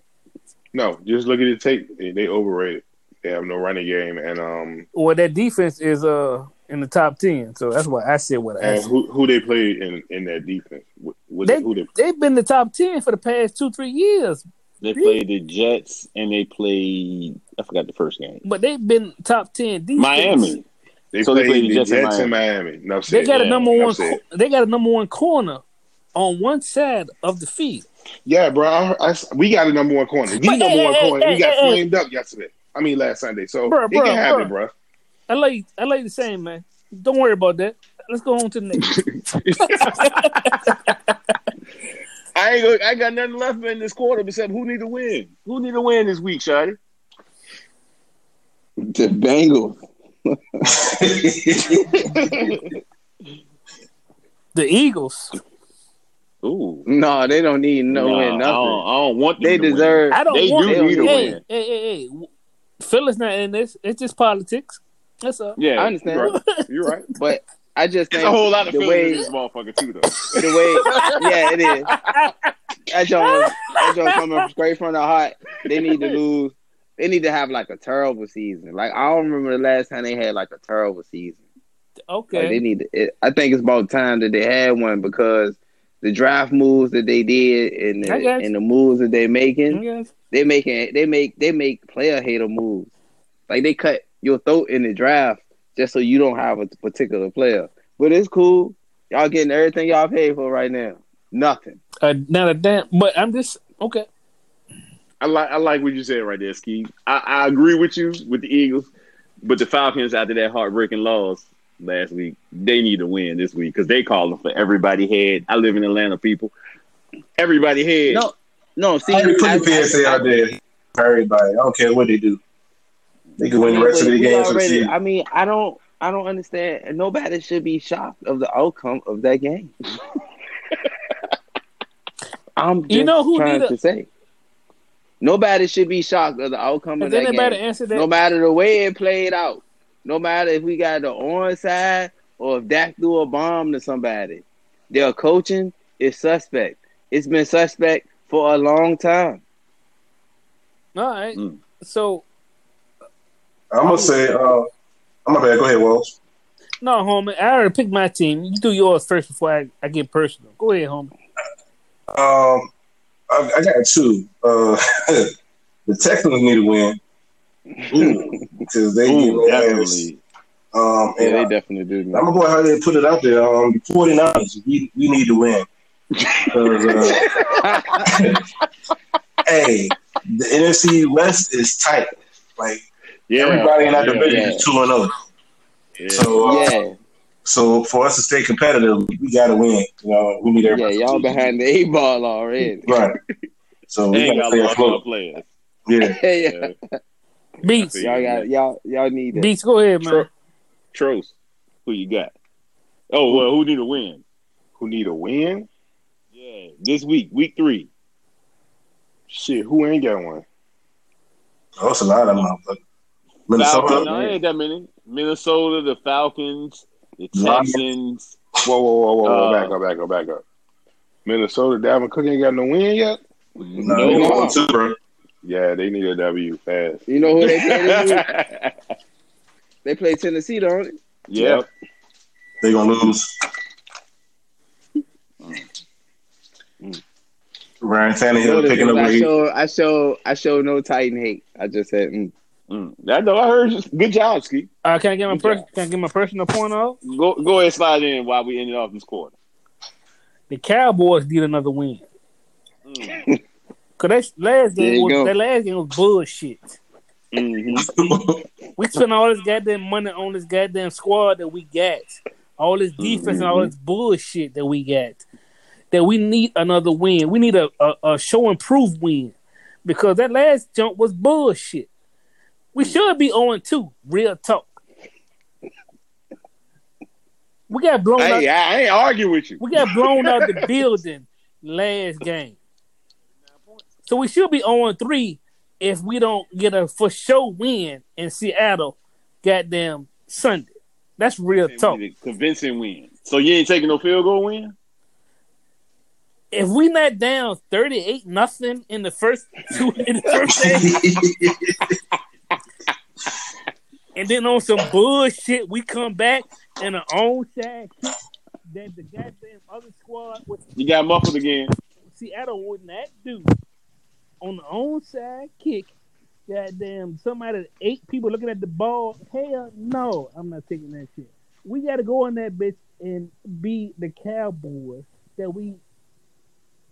No, just look at the tape. They, they overrated. They have no running game, and um, Well, that defense is uh in the top ten, so that's why I said what I and said. who who they played in in that defense? What, what, They who they they've been the top ten for the past two three years, they played the Jets and they played. I forgot the first game. but they've been top ten defense. Miami. they So they played, played the the Jets Jets, in in Miami. No, They got a number one. saying. They got a number one corner on one side of the field. Yeah, bro. I, I, we got a number one corner. The But, number hey, one hey, corner. hey, we got hey, hey. flamed up yesterday. I mean, last Sunday. So Bruh, they bruh, can have bruh. it, bro. I like I like the same man. Don't worry about that. Let's go on to the next. I ain't. Gonna, I got nothing left in this quarter except who need to win. Who need to win this week, Shotty? The Bengals. the Eagles. Ooh, No, they don't need no Nah, win I don't, nothing. I don't want. Them They to win. deserve. I don't They want do them need to to hey, win. Hey, hey, hey. Phil's not in this. It's just politics. That's all. Yeah, I understand. You're right. You're right. But I just think There's a whole lot of the way in this motherfucker too, though. the way yeah it is. That joint, that joint coming straight from the heart. They need to lose. They need to have like a terrible season. Like I don't remember the last time they had like a terrible season. Okay. Like they need. To, it, I think it's about time that they had one because the draft moves that they did and the, and the moves that they're making, Yes. they making they make they make player hater moves. Like they cut your throat in the draft just so you don't have a particular player. But it's cool. Y'all getting everything y'all paid for right now. Nothing. Uh, not a damn. But I'm just okay. I like. I like what you said right there, Ski. I, I agree with you with the Eagles, but the Falcons after that heartbreaking loss last week, they need to win this week because they calling for everybody head. I live in Atlanta, people. Everybody head. No, no. See, I put I- the PSA I- out there everybody. I don't care what they do. They can win the rest of the games. already- I mean, I don't, I don't understand. Nobody should be shocked of the outcome of that game. I'm just You know who trying need a- to say. Nobody should be shocked of the outcome of that anybody game. answered that? No matter the way it played out, no matter if we got the on side or if Dak threw a bomb to somebody, their coaching is suspect. It's been suspect for a long time. All right. Mm. So I'm gonna say, uh, I'm my bad. Go ahead, Walls. no, homie. I already picked my team. You do yours first before I, I get personal. Go ahead, homie. Um, I, I got two. Uh, the Texans need to win. Ooh, because they Ooh, get their ass. definitely. Um, Yeah, and they I, definitely do. I'm gonna go ahead and put it out there. Um, the 49ers, we, we need to win. uh, hey, the NFC West is tight. Like Yeah. everybody in that yeah, division yeah. is two and zero. yeah. So, uh, yeah, so for us to stay competitive, we got to win. You know, we need everybody. Yeah, y'all behind the eight ball already. right. So we ain't got got to stay a lot of afloat. players. Yeah. yeah. Yeah. Beats. Y'all got y'all y'all need that. Beats. Go ahead, man. Tros, who you got? Oh, well, who need to win? Who need a win? Yeah, this week, week three. Shit, who ain't got one? Oh, that's a lot of motherfuckers. Falcons, Minnesota. no, it ain't that many. Minnesota, the Falcons, the Texans. Whoa, whoa, whoa, whoa, whoa! Uh, back up, back up, back up. Minnesota, Dalvin Cook ain't got no win yet. No, No. they too, bro. Yeah, they need a W fast. You know who they play this week? They play Tennessee, don't it? yeah. They gonna lose. Ryan Tannehill Notice picking up I show I show I show no Titan hate. I just said mm. Mm. That though, I heard. you. Good job, Ski. Uh, can I get my Good per- job. can I get my personal point off? Go go ahead, slide in while we ended off this quarter. The Cowboys need another win. Mm. Cause that last game was go. that last game was bullshit. Mhm. We spent all this goddamn money on this goddamn squad that we got, all this defense and all this bullshit that we got. That we need another win. We need a, a, a show improved win because that last jump was bullshit. We should be on two. Real talk. We got blown out. Hey, I I ain't arguing with you. We got blown out the building last game. So we should be on three if we don't get a for sure win in Seattle, goddamn Sunday. That's real talk. We Convincing win. So you ain't taking no field goal win? If we not down thirty eight nothing in the first two in the first game, and then on some bullshit we come back in an onside kick that the goddamn other squad with You got muffled again. Seattle would not that do on the onside kick. Goddamn, somebody eight people looking at the ball. Hell no, I'm not taking that shit. We got to go in that bitch and be the Cowboys that we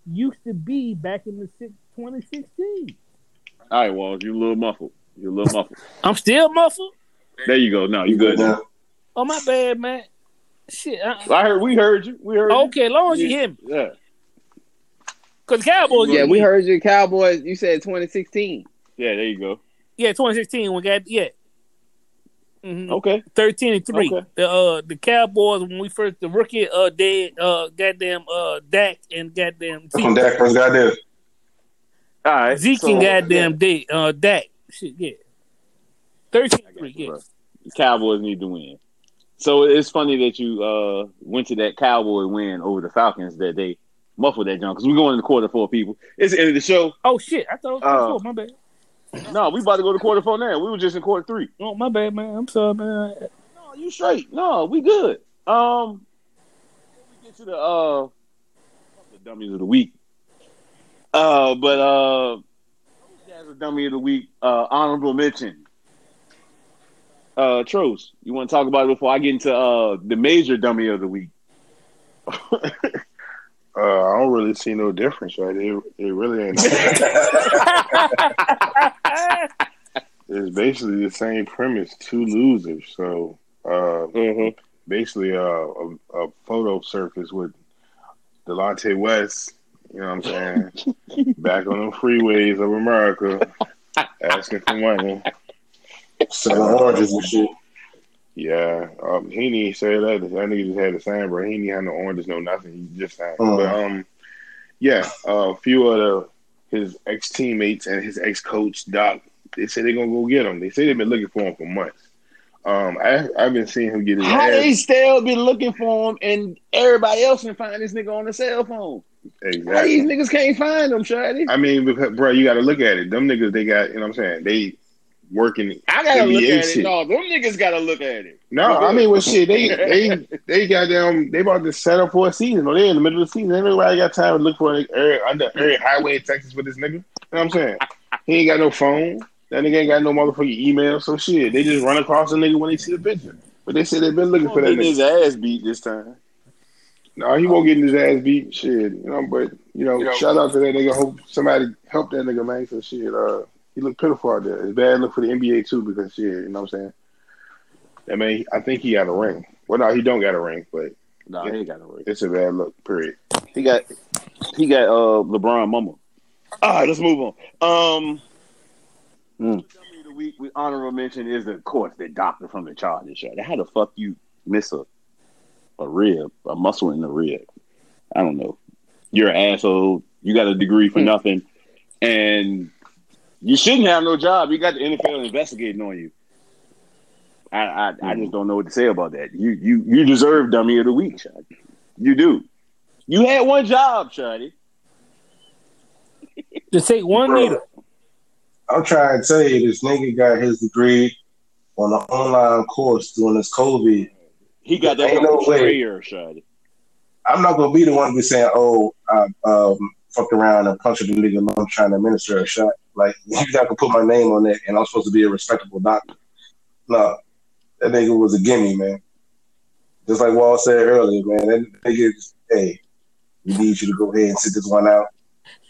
used to be back in the six, 2016. All right, Walls, you a little muffled. You a little muffled. I'm still muffled. There you go. No, you good. now. now. Oh my bad, man. Shit. I, I heard. We heard you. We heard. okay, as long as you you. hear me, Yeah. Because Cowboys. Yeah, we heard you Cowboys. You said 2016. Yeah. There you go. Yeah, 2016. We got yeah. Mhm. Okay. 13 and 3. Okay. The uh the Cowboys when we first the rookie uh dead uh goddamn uh Dak and goddamn That's when Zeke, Dak first got there. All right. Zeke so, and goddamn Dak uh Dak. Shit, yeah. 13 I and got 3, you, yeah. The Cowboys need to win. So it's funny that you uh went to that Cowboy win over the Falcons that they muffled that jump because we're going in the quarter four people. It's the end of the show. Oh shit, I thought it was Uh, four. my bad. No, we about to go to quarter four now. We were just in quarter three. Oh my bad, man. I'm sorry, man. No, you straight. No, we good. Um, we get to the uh the dummies of the week. Uh, but uh, as a dummy of the week, uh, honorable mention. Uh, Tros, you want to talk about it before I get into uh the major dummy of the week? Uh, I don't really see no difference, right? It, it really ain't. it's basically the same premise, two losers. So, uh, Mm-hmm. basically, uh, a, a photo surface with Delonte West. You know what I'm saying? Back on the freeways of America, asking for money. Selling oranges and shit. Yeah, um, Heaney said that. That nigga just had the same, bro. Heaney had no oranges, no nothing. He just signed. Mhm. But um, yeah, uh, a few of the, his ex teammates and his ex coach Doc, they say they're gonna go get him. They say they've been looking for him for months. Um, I I've been seeing him get his How they still been looking for him and everybody else can find this nigga on the cell phone? How these niggas can't find them, Shady? I mean, because, bro, you got to look at it. Them niggas, they got, you know what I'm saying? They working. I gotta look at shit. it. No, them niggas gotta look at it. No, I mean, well, shit, they they they got them. They about to set up for a season. Or they in the middle of the season. Everybody got time to look for a area, under every highway in Texas for this nigga. You know what I'm saying? He ain't got no phone. That nigga ain't got no motherfucking email. So shit, they just run across the nigga when they see the picture. But they said they've been looking for that Getting his nigga. ass beat this time. No, he won't get his ass beat. Shit, you know. But you know, You know. shout out to that nigga. Hope somebody help that nigga, man. So shit, uh, he looked pitiful out there. It's bad look for the NBA too because shit, you know what I'm saying. I mean, I think he got a ring. Well, no, he don't got a ring, but No, he got no ring. it's a bad look. Period. He got he got uh LeBron mama. All right, let's move on. Um Mm. The week with honorable mention is of course the doctor from the Chargers show. That how the fuck you miss a a rib, a muscle in the rib? I don't know. You're an asshole. You got a degree for nothing, and you shouldn't have no job. You got the NFL investigating on you. I I, I just don't know what to say about that. You you you deserve dummy of the week, Shotty. You do. You had one job, Shotty. Just take one Bro. needle. I'm trying to tell you, this nigga got his degree on an online course during this COVID. He got that Ain't no way. prayer, Shotty. I'm not gonna be the one to be saying, "Oh, I um, fucked around and punched the nigga when I'm trying to administer a shot." Like you not gonna put my name on that, and I'm supposed to be a respectable doctor. No, that nigga was a gimme, man. Just like Wall said earlier, man. That nigga, hey, we need you to go ahead and sit this one out.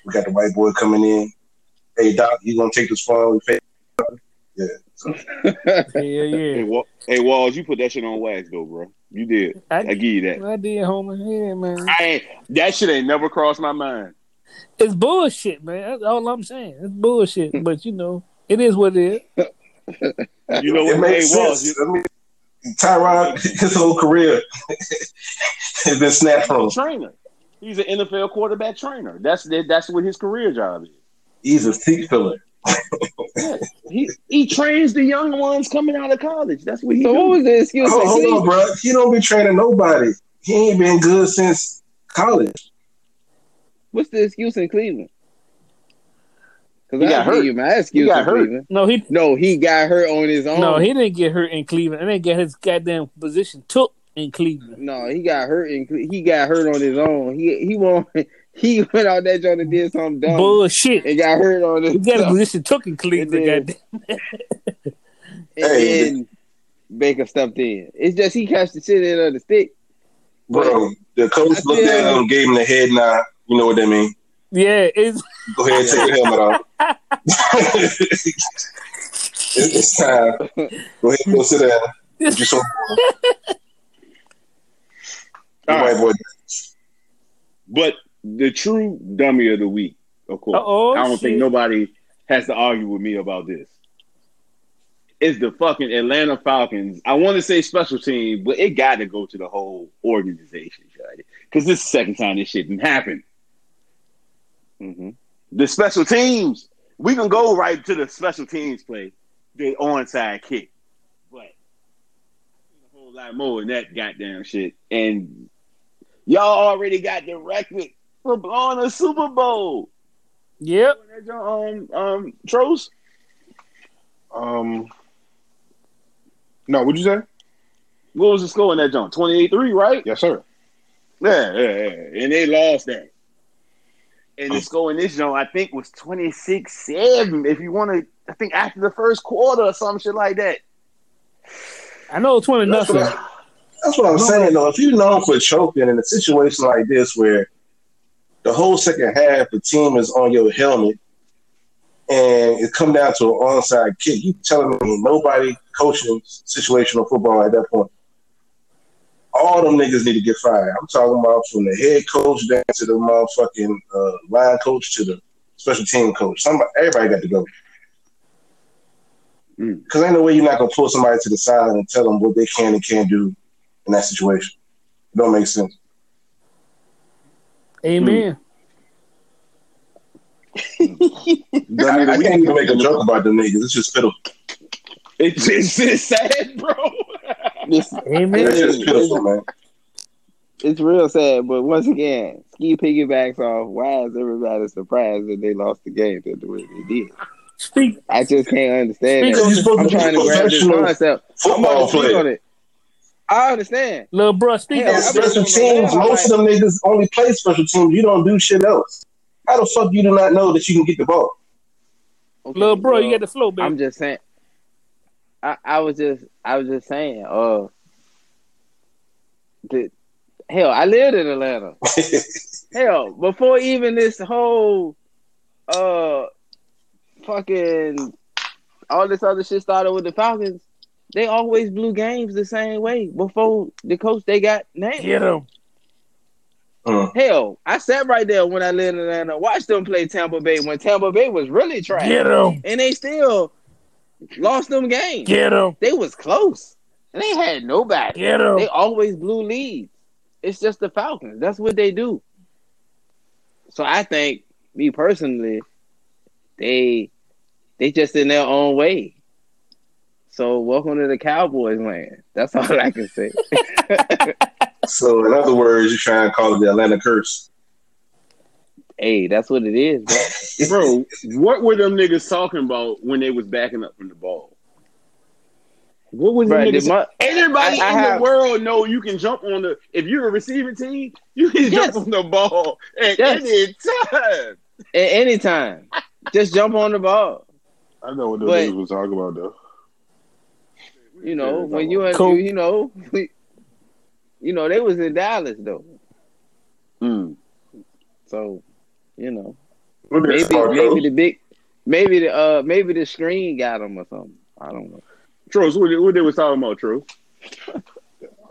We got the white boy coming in. Hey, doc, you gonna take this phone? We pay- Yeah. So, Yeah, Hey, yeah. Wa- hey, Walls, you put that shit on wax though, bro. You did. I I, give you that. I did, homie. Yeah, man. I ain't that shit ain't never crossed my mind. It's bullshit, man. That's all I'm saying. It's bullshit. Hmm. But you know, it is what it is. You know what? it makes Walls, sense. you, I mean, Tyrod, his whole career has been snatched from he's a trainer. He's an NFL quarterback trainer. That's that's what his career job is. He's a seat filler. Yeah. He he trains the young ones coming out of college. That's what he So what do. was the excuse? Hold, hold on, bro. He don't be training nobody. He ain't been good since college. What's the excuse in Cleveland? He Because got hurt. give you my excuse got in hurt. Cleveland. No, he No, he got hurt on his own. no, he didn't get hurt in Cleveland. And didn't get his goddamn position took in Cleveland. No, he got hurt. In, he got hurt on his own. He he won't. He went out there joint and did something dumb Bullshit. and got hurt on He his got his own. position took in Cleveland. It Goddamn. And Hey. then Baker stepped in. It's just he catch the shit in of the stick. Bro, the coach I looked at him, gave him the head nod. You know what that mean? Yeah, it's Go ahead and take your helmet off. It's time. Go ahead and go sit down. You so All right. boy. But the true dummy of the week, of course. Uh-oh, I don't shit. think nobody has to argue with me about this. Is the fucking Atlanta Falcons. I want to say special team, but it got to go to the whole organization, because this is the second time this shit didn't happen. Mm-hmm. The special teams, we can go right to the special teams play, the onside kick, but a whole lot more than that goddamn shit. And y'all already got the record for blowing a Super Bowl. yep. Um, um, Tros. Um, no, what'd you say? What was the score in that jump? 28-3, right? Yes, sir. Yeah, yeah, yeah. And they lost that. And the score in this jump, I think, was 26-7. If you want to, I think after the first quarter or some shit like that. I know twenty That's nothing. what, I, that's what I'm saying, though. If you're known for choking in a situation like this where the whole second half the team is on your helmet and it come down to an onside kick, you telling me nobody coaching situational football at that point. All them niggas need to get fired. I'm talking about from the head coach down to the motherfucking uh, line coach to the special team coach. Somebody, everybody got to go. Mm. Because ain't no way you're not gonna pull somebody to the side and tell them what they can and can't do in that situation. It don't make sense. Amen. I, I can't even make a joke about them niggas. It's just pitiful. It's, it's, it's sad, bro. Listen, Amen. It's just pitiful, man. it's real sad. But once again, ski piggybacks off. Why is everybody surprised that they lost the game the way they did? Speak. I just can't understand. Speak That. on You're supposed I'm trying to grab this professional concept. I'm football gonna player. on it. I understand. Little bro, speak Hell, on it. been special from Atlanta, teams, most of them niggas only play special teams. You don't do shit else. How the fuck you do not know that you can get the ball? Okay, Little bro, you well, got the flow, baby. I'm just saying. I, I was just I was just saying. Uh, the, hell, I lived in Atlanta. hell, before even this whole uh fucking all this other shit started with the Falcons, they always blew games the same way before the coach they got named. Get him. Hell, I sat right there when I lived in Atlanta, watched them play Tampa Bay when Tampa Bay was really trash. Get him. And they still lost them games. Get them. They was close. And they had nobody. Get him. They always blew leads. It's just the Falcons. That's what they do. So I think, me personally, they they just in their own way. So welcome to the Cowboys land. That's all I can say. so, in other words, you're trying to call it the Atlanta curse. Hey, that's what it is, bro. Bro, what were them niggas talking about when they was backing up from the ball? What was them Bro, niggas? the mu- Everybody I- I in have- the world know you can jump on the. If you're a receiving team, you can Yes. jump on the ball at Yes. any time. At any time. Just jump on the ball. I know what those But- niggas was talking about though. You know, Yeah, when you, Cool. you, you know, you know, they was in Dallas though. Mm. So, you know, maybe this maybe coach. the big, maybe the uh, maybe the screen got him or something. I don't know. Tros, what, they- what they was talking about, True?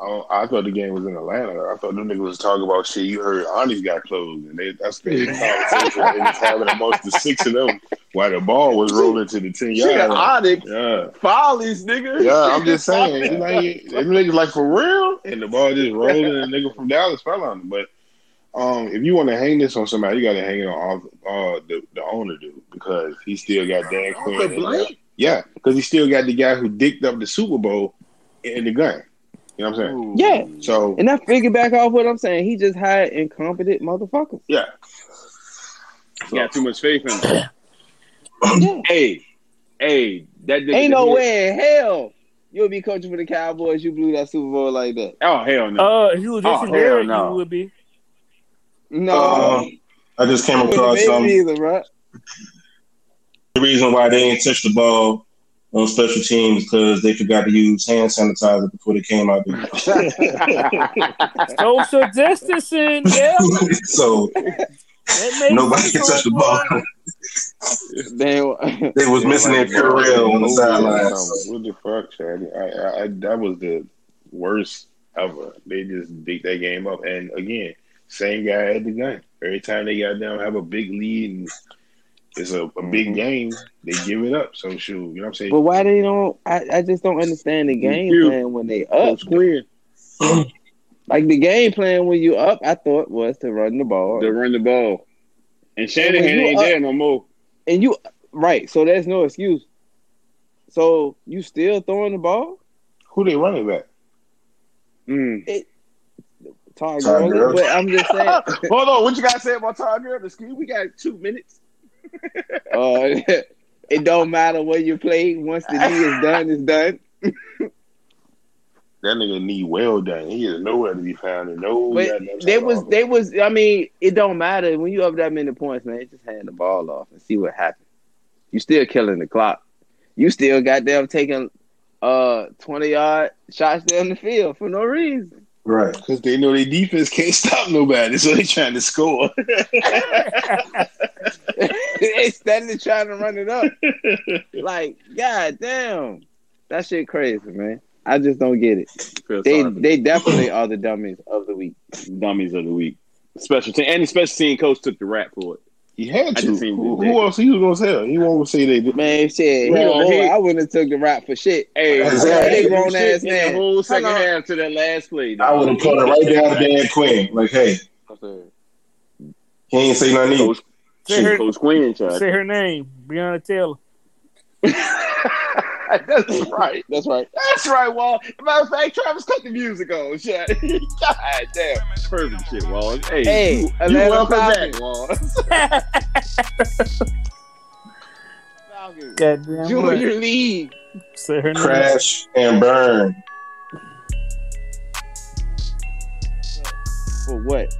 I, I thought the game was in Atlanta. I thought them niggas was talking about shit. You heard Onyx got closed, and they, that's the conversation they was having amongst the six of them while the ball was rolling to the ten yard. line. Onyx, Yeah, Follies, nigga. yeah. I'm just saying, you like, them niggas like for real, and the ball just rolling, and the nigga from Dallas fell on it. But um, if you want to hang this on somebody, you got to hang it on all, uh, the the owner dude because he still got Dan Quinn. Arthur in there. Blank? Yeah, because he still got the guy who dicked up the Super Bowl in the gun. You know what I'm saying? Yeah, So and I figure back off what I'm saying. He just hired incompetent motherfuckers. yeah, got too much faith in him. Yeah. hey, hey, that nigga Ain't no did- way in hell you'll be coaching for the Cowboys. You blew that Super Bowl like that. Oh hell no. Uh, if you was Oh, Jason hell Garrett, no. you would be. No, Um, I just came across have some either, bro. the reason why they didn't touch the ball on special teams because they forgot to use hand sanitizer before they came out there. Social distancing, yeah. so That makes nobody can touch the ball. They, They was missing their Purell on the sidelines. What the fuck, Chad? I, I, I, that was the worst ever. They just beat that game up, and again, same guy at the gun. Every time they got down, have a big lead, and it's a, a big game, they give it up. So shoot, you know what I'm saying? but why they don't? I, I just don't understand the game You. plan when they up. Coach Quinn Like the game plan when you up, I thought was to run the ball. to run the ball, and Shanahan When ain't up- there no more. and you right, so there's no excuse. So you still throwing the ball? Who they running back? Mm. Todd Todd Gurley, Gurley. but I'm just saying. Hold on, what you gotta say about Todd Gurley? Ski? We got two minutes. uh, it don't matter where you play. Once the knee is done, it's done. That nigga knee well done. He is nowhere to be found. And no, But they was they was. I mean, it don't matter when you up that many points, man. Just hand the ball off and see what happens. You still killing the clock. You still got them taking uh twenty yard shots down the field for no reason. Right. Because they know their defense can't stop nobody, so they're trying to score. they steadily trying to run it up. Like, god damn, that shit crazy, man. I just don't get it. Feel They sorry they definitely are the dummies of the week. dummies of the week. Special team and the special team coach took the rap for it. He had to. Who, who else he was gonna tell? He won't say they did. Man, shit, Well, he, boy, he- I wouldn't have took the rap for shit. Hey, Exactly. they Grown shit ass man. The whole second half to that last play. I would have put it right down to Dan Quinn. Like, hey, he ain't say nothing either. Coach, Say her, Coach Quinn tried. say her name, Breonna Taylor. That's right. That's right. That's right, Wall. Matter of fact, Travis cut the music on. Shit. God damn. Perfect shit, Wall. Hey, Hey, you, you welcome Falcons. back, Wall. Falcons. Goddamn Junior right. League. Say her name. Crash and burn. For what?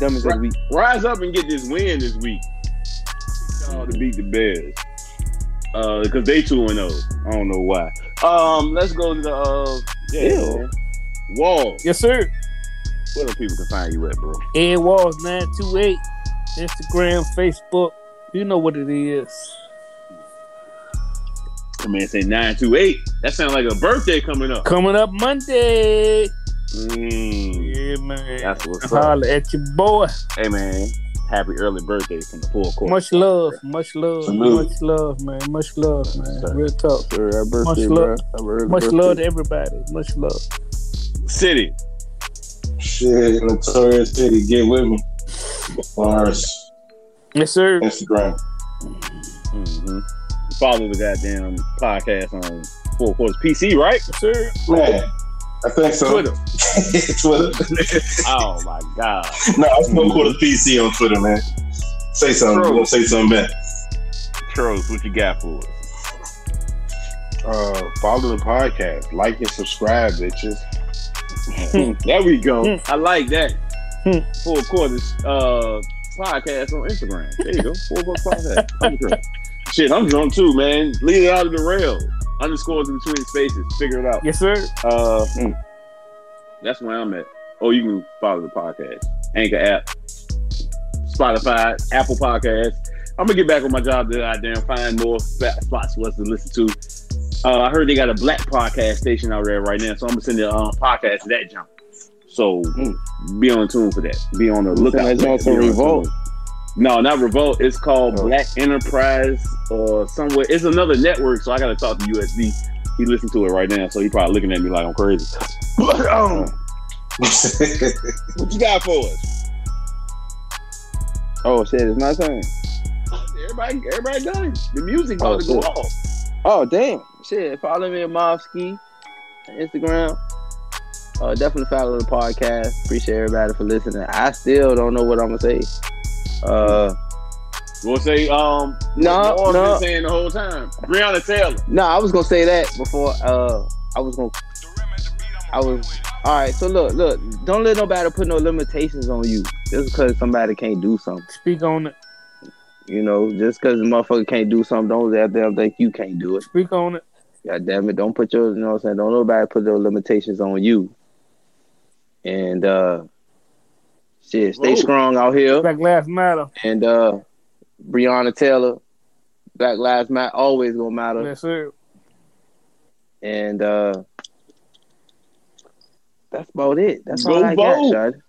Dumbest of the week. Rise up and get this win this week. Y'all to beat the Bears. Uh, because they two and zero. I don't know why. Um, let's go to the uh, yeah. Wall. Yes, sir. Where the people can find you at, bro? Ed Walls nine two eight. Instagram, Facebook. You know what it is. The man say nine two eight. That sounds like a birthday coming up. Coming up Monday. Mm. Yeah, man. That's what's up. Holla at your boy. Hey man, happy early birthday from the full court. Much love, much love, Salute. much love, man. Much love, man. Sir. Real talk. Sure, happy birthday, Much bro. love. Much birthday. love to everybody. Much love. City. Shit, Notorious City, get with me. Bars, Yes, sir. Instagram. Mm-hmm. Follow the goddamn podcast on Four Quarters PC, right? Yes, sir. Man, I think so. Twitter. Twitter. Oh my god. no, I'm gonna call the PC on Twitter, man. Say something. True. We're gonna say something back. Charles, what you got for us? Uh, follow the podcast, like and subscribe, bitches. there we go. I like that. Hmm. Four Quarters uh, podcast on Instagram. There you go. Four Quarters podcast. I'm drunk. Shit, I'm drunk too, man. Lead it out of the rail. Underscores in between spaces. Figure it out. Yes, sir. Uh, that's where I'm at. Oh, you can follow the podcast. Anchor app, Spotify, Apple Podcasts. I'm gonna get back on my job to goddamn find more spots for us to listen to. Uh, I heard they got a black podcast station out there right now, so I'm gonna send the uh, podcast to that jump. So be on tune for that. Be on the lookout. that for jump Be Revolt? No, not Revolt. It's called Oh. Black Enterprise or somewhere. It's another network, so I gotta talk to USB. He listened to it right now, so he probably looking at me like I'm crazy. But, um, what you got for us? Oh shit, it's my turn. Everybody, everybody done. The music Oh, about to go off. Oh damn, shit! Follow me at Mobski, Instagram. Uh, definitely follow the podcast. Appreciate everybody for listening. I still don't know what I'm gonna say. Uh, We'll say, um, No, what I've no. been saying the whole time. Breonna Taylor. no, I was gonna say that before. Uh, I was gonna. I was all right. So look, look. Don't let nobody put no limitations on you just because somebody can't do something. Speak on it. You know, just because the motherfucker can't do something, don't let them think you can't do it. Speak on it. God damn it, don't put your, you know what I'm saying? Don't nobody put those limitations on you. And, uh, shit, stay Whoa. strong out here. Black Lives Matter. And, uh, Breonna Taylor, Black Lives Matter, always gonna matter. Yes, sir. And, uh, that's about it. That's Go all I vote. got, Shad.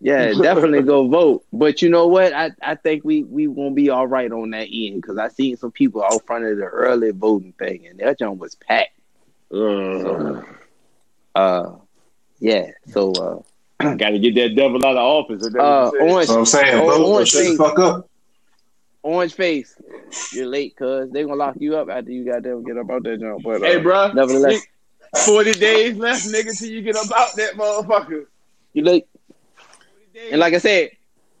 Yeah, definitely go vote. But you know what? I, I think we we gonna be all right on that end because I seen some people out front of the early voting thing, and that joint was packed. Uh, Uh, yeah. So, uh, Got to get that devil out of office. Uh, what orange, So I'm saying, Oh, vote orange shut the face. fuck up. orange face. You're late, cuz they gonna lock you up after you got them get up out that jump. But uh, hey, bro. nevertheless, 40 days left, nigga, till you get up out that motherfucker. you late. And like I said,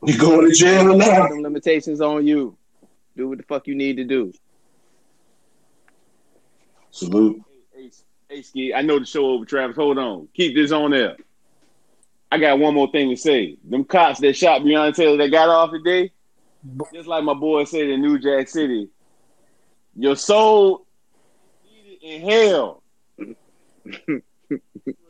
You going to jail or not? some limitations on you. Do what the fuck you need to do. Salute. Hey, hey, Ski, I know the show over, Travis. Hold on. Keep this on there. I got one more thing to say. Them cops that shot Breonna Taylor that got off today, just like my boy said in New Jack City, your soul needed in hell.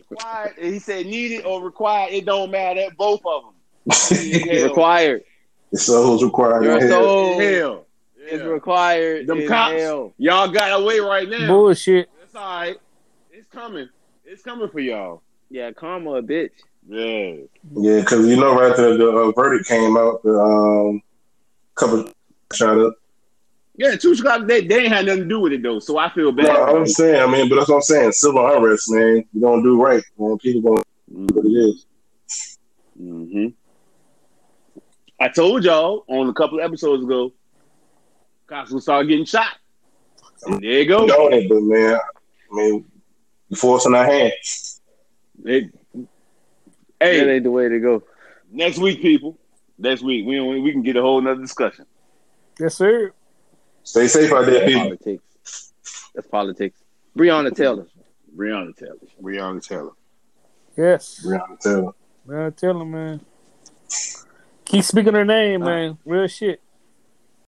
required, he said needed or required, it don't matter. Both of them. Required. The soul's required. Your in hell. soul Hell. is required. Them cops, hell. y'all got away right now. Bullshit. That's all right. It's coming. It's coming for y'all. Yeah, karma, a bitch. Yeah. Yeah, because you know, right after the uh, verdict came out, the um, couple shot up. Yeah, two Chicago, they, they ain't had nothing to do with it though, so I feel bad. No, I'm saying, I mean, but that's what I'm saying. Civil unrest, man. You don't do right, man. People going to do what it is. Mm-hmm. I told y'all on a couple of episodes ago, cops will start getting shot. There you go. Doing it, but man, I mean, the force in our hands. It- That hey, ain't the way to go. next week, people. Next week, we we can get a whole nother discussion. Yes, sir. Stay safe out there, people. politics. That's politics. Breonna Taylor. Breonna Taylor. Breonna Taylor. Yes. Breonna Taylor. Man, tell him, man. Keep speaking her name, man. Real shit.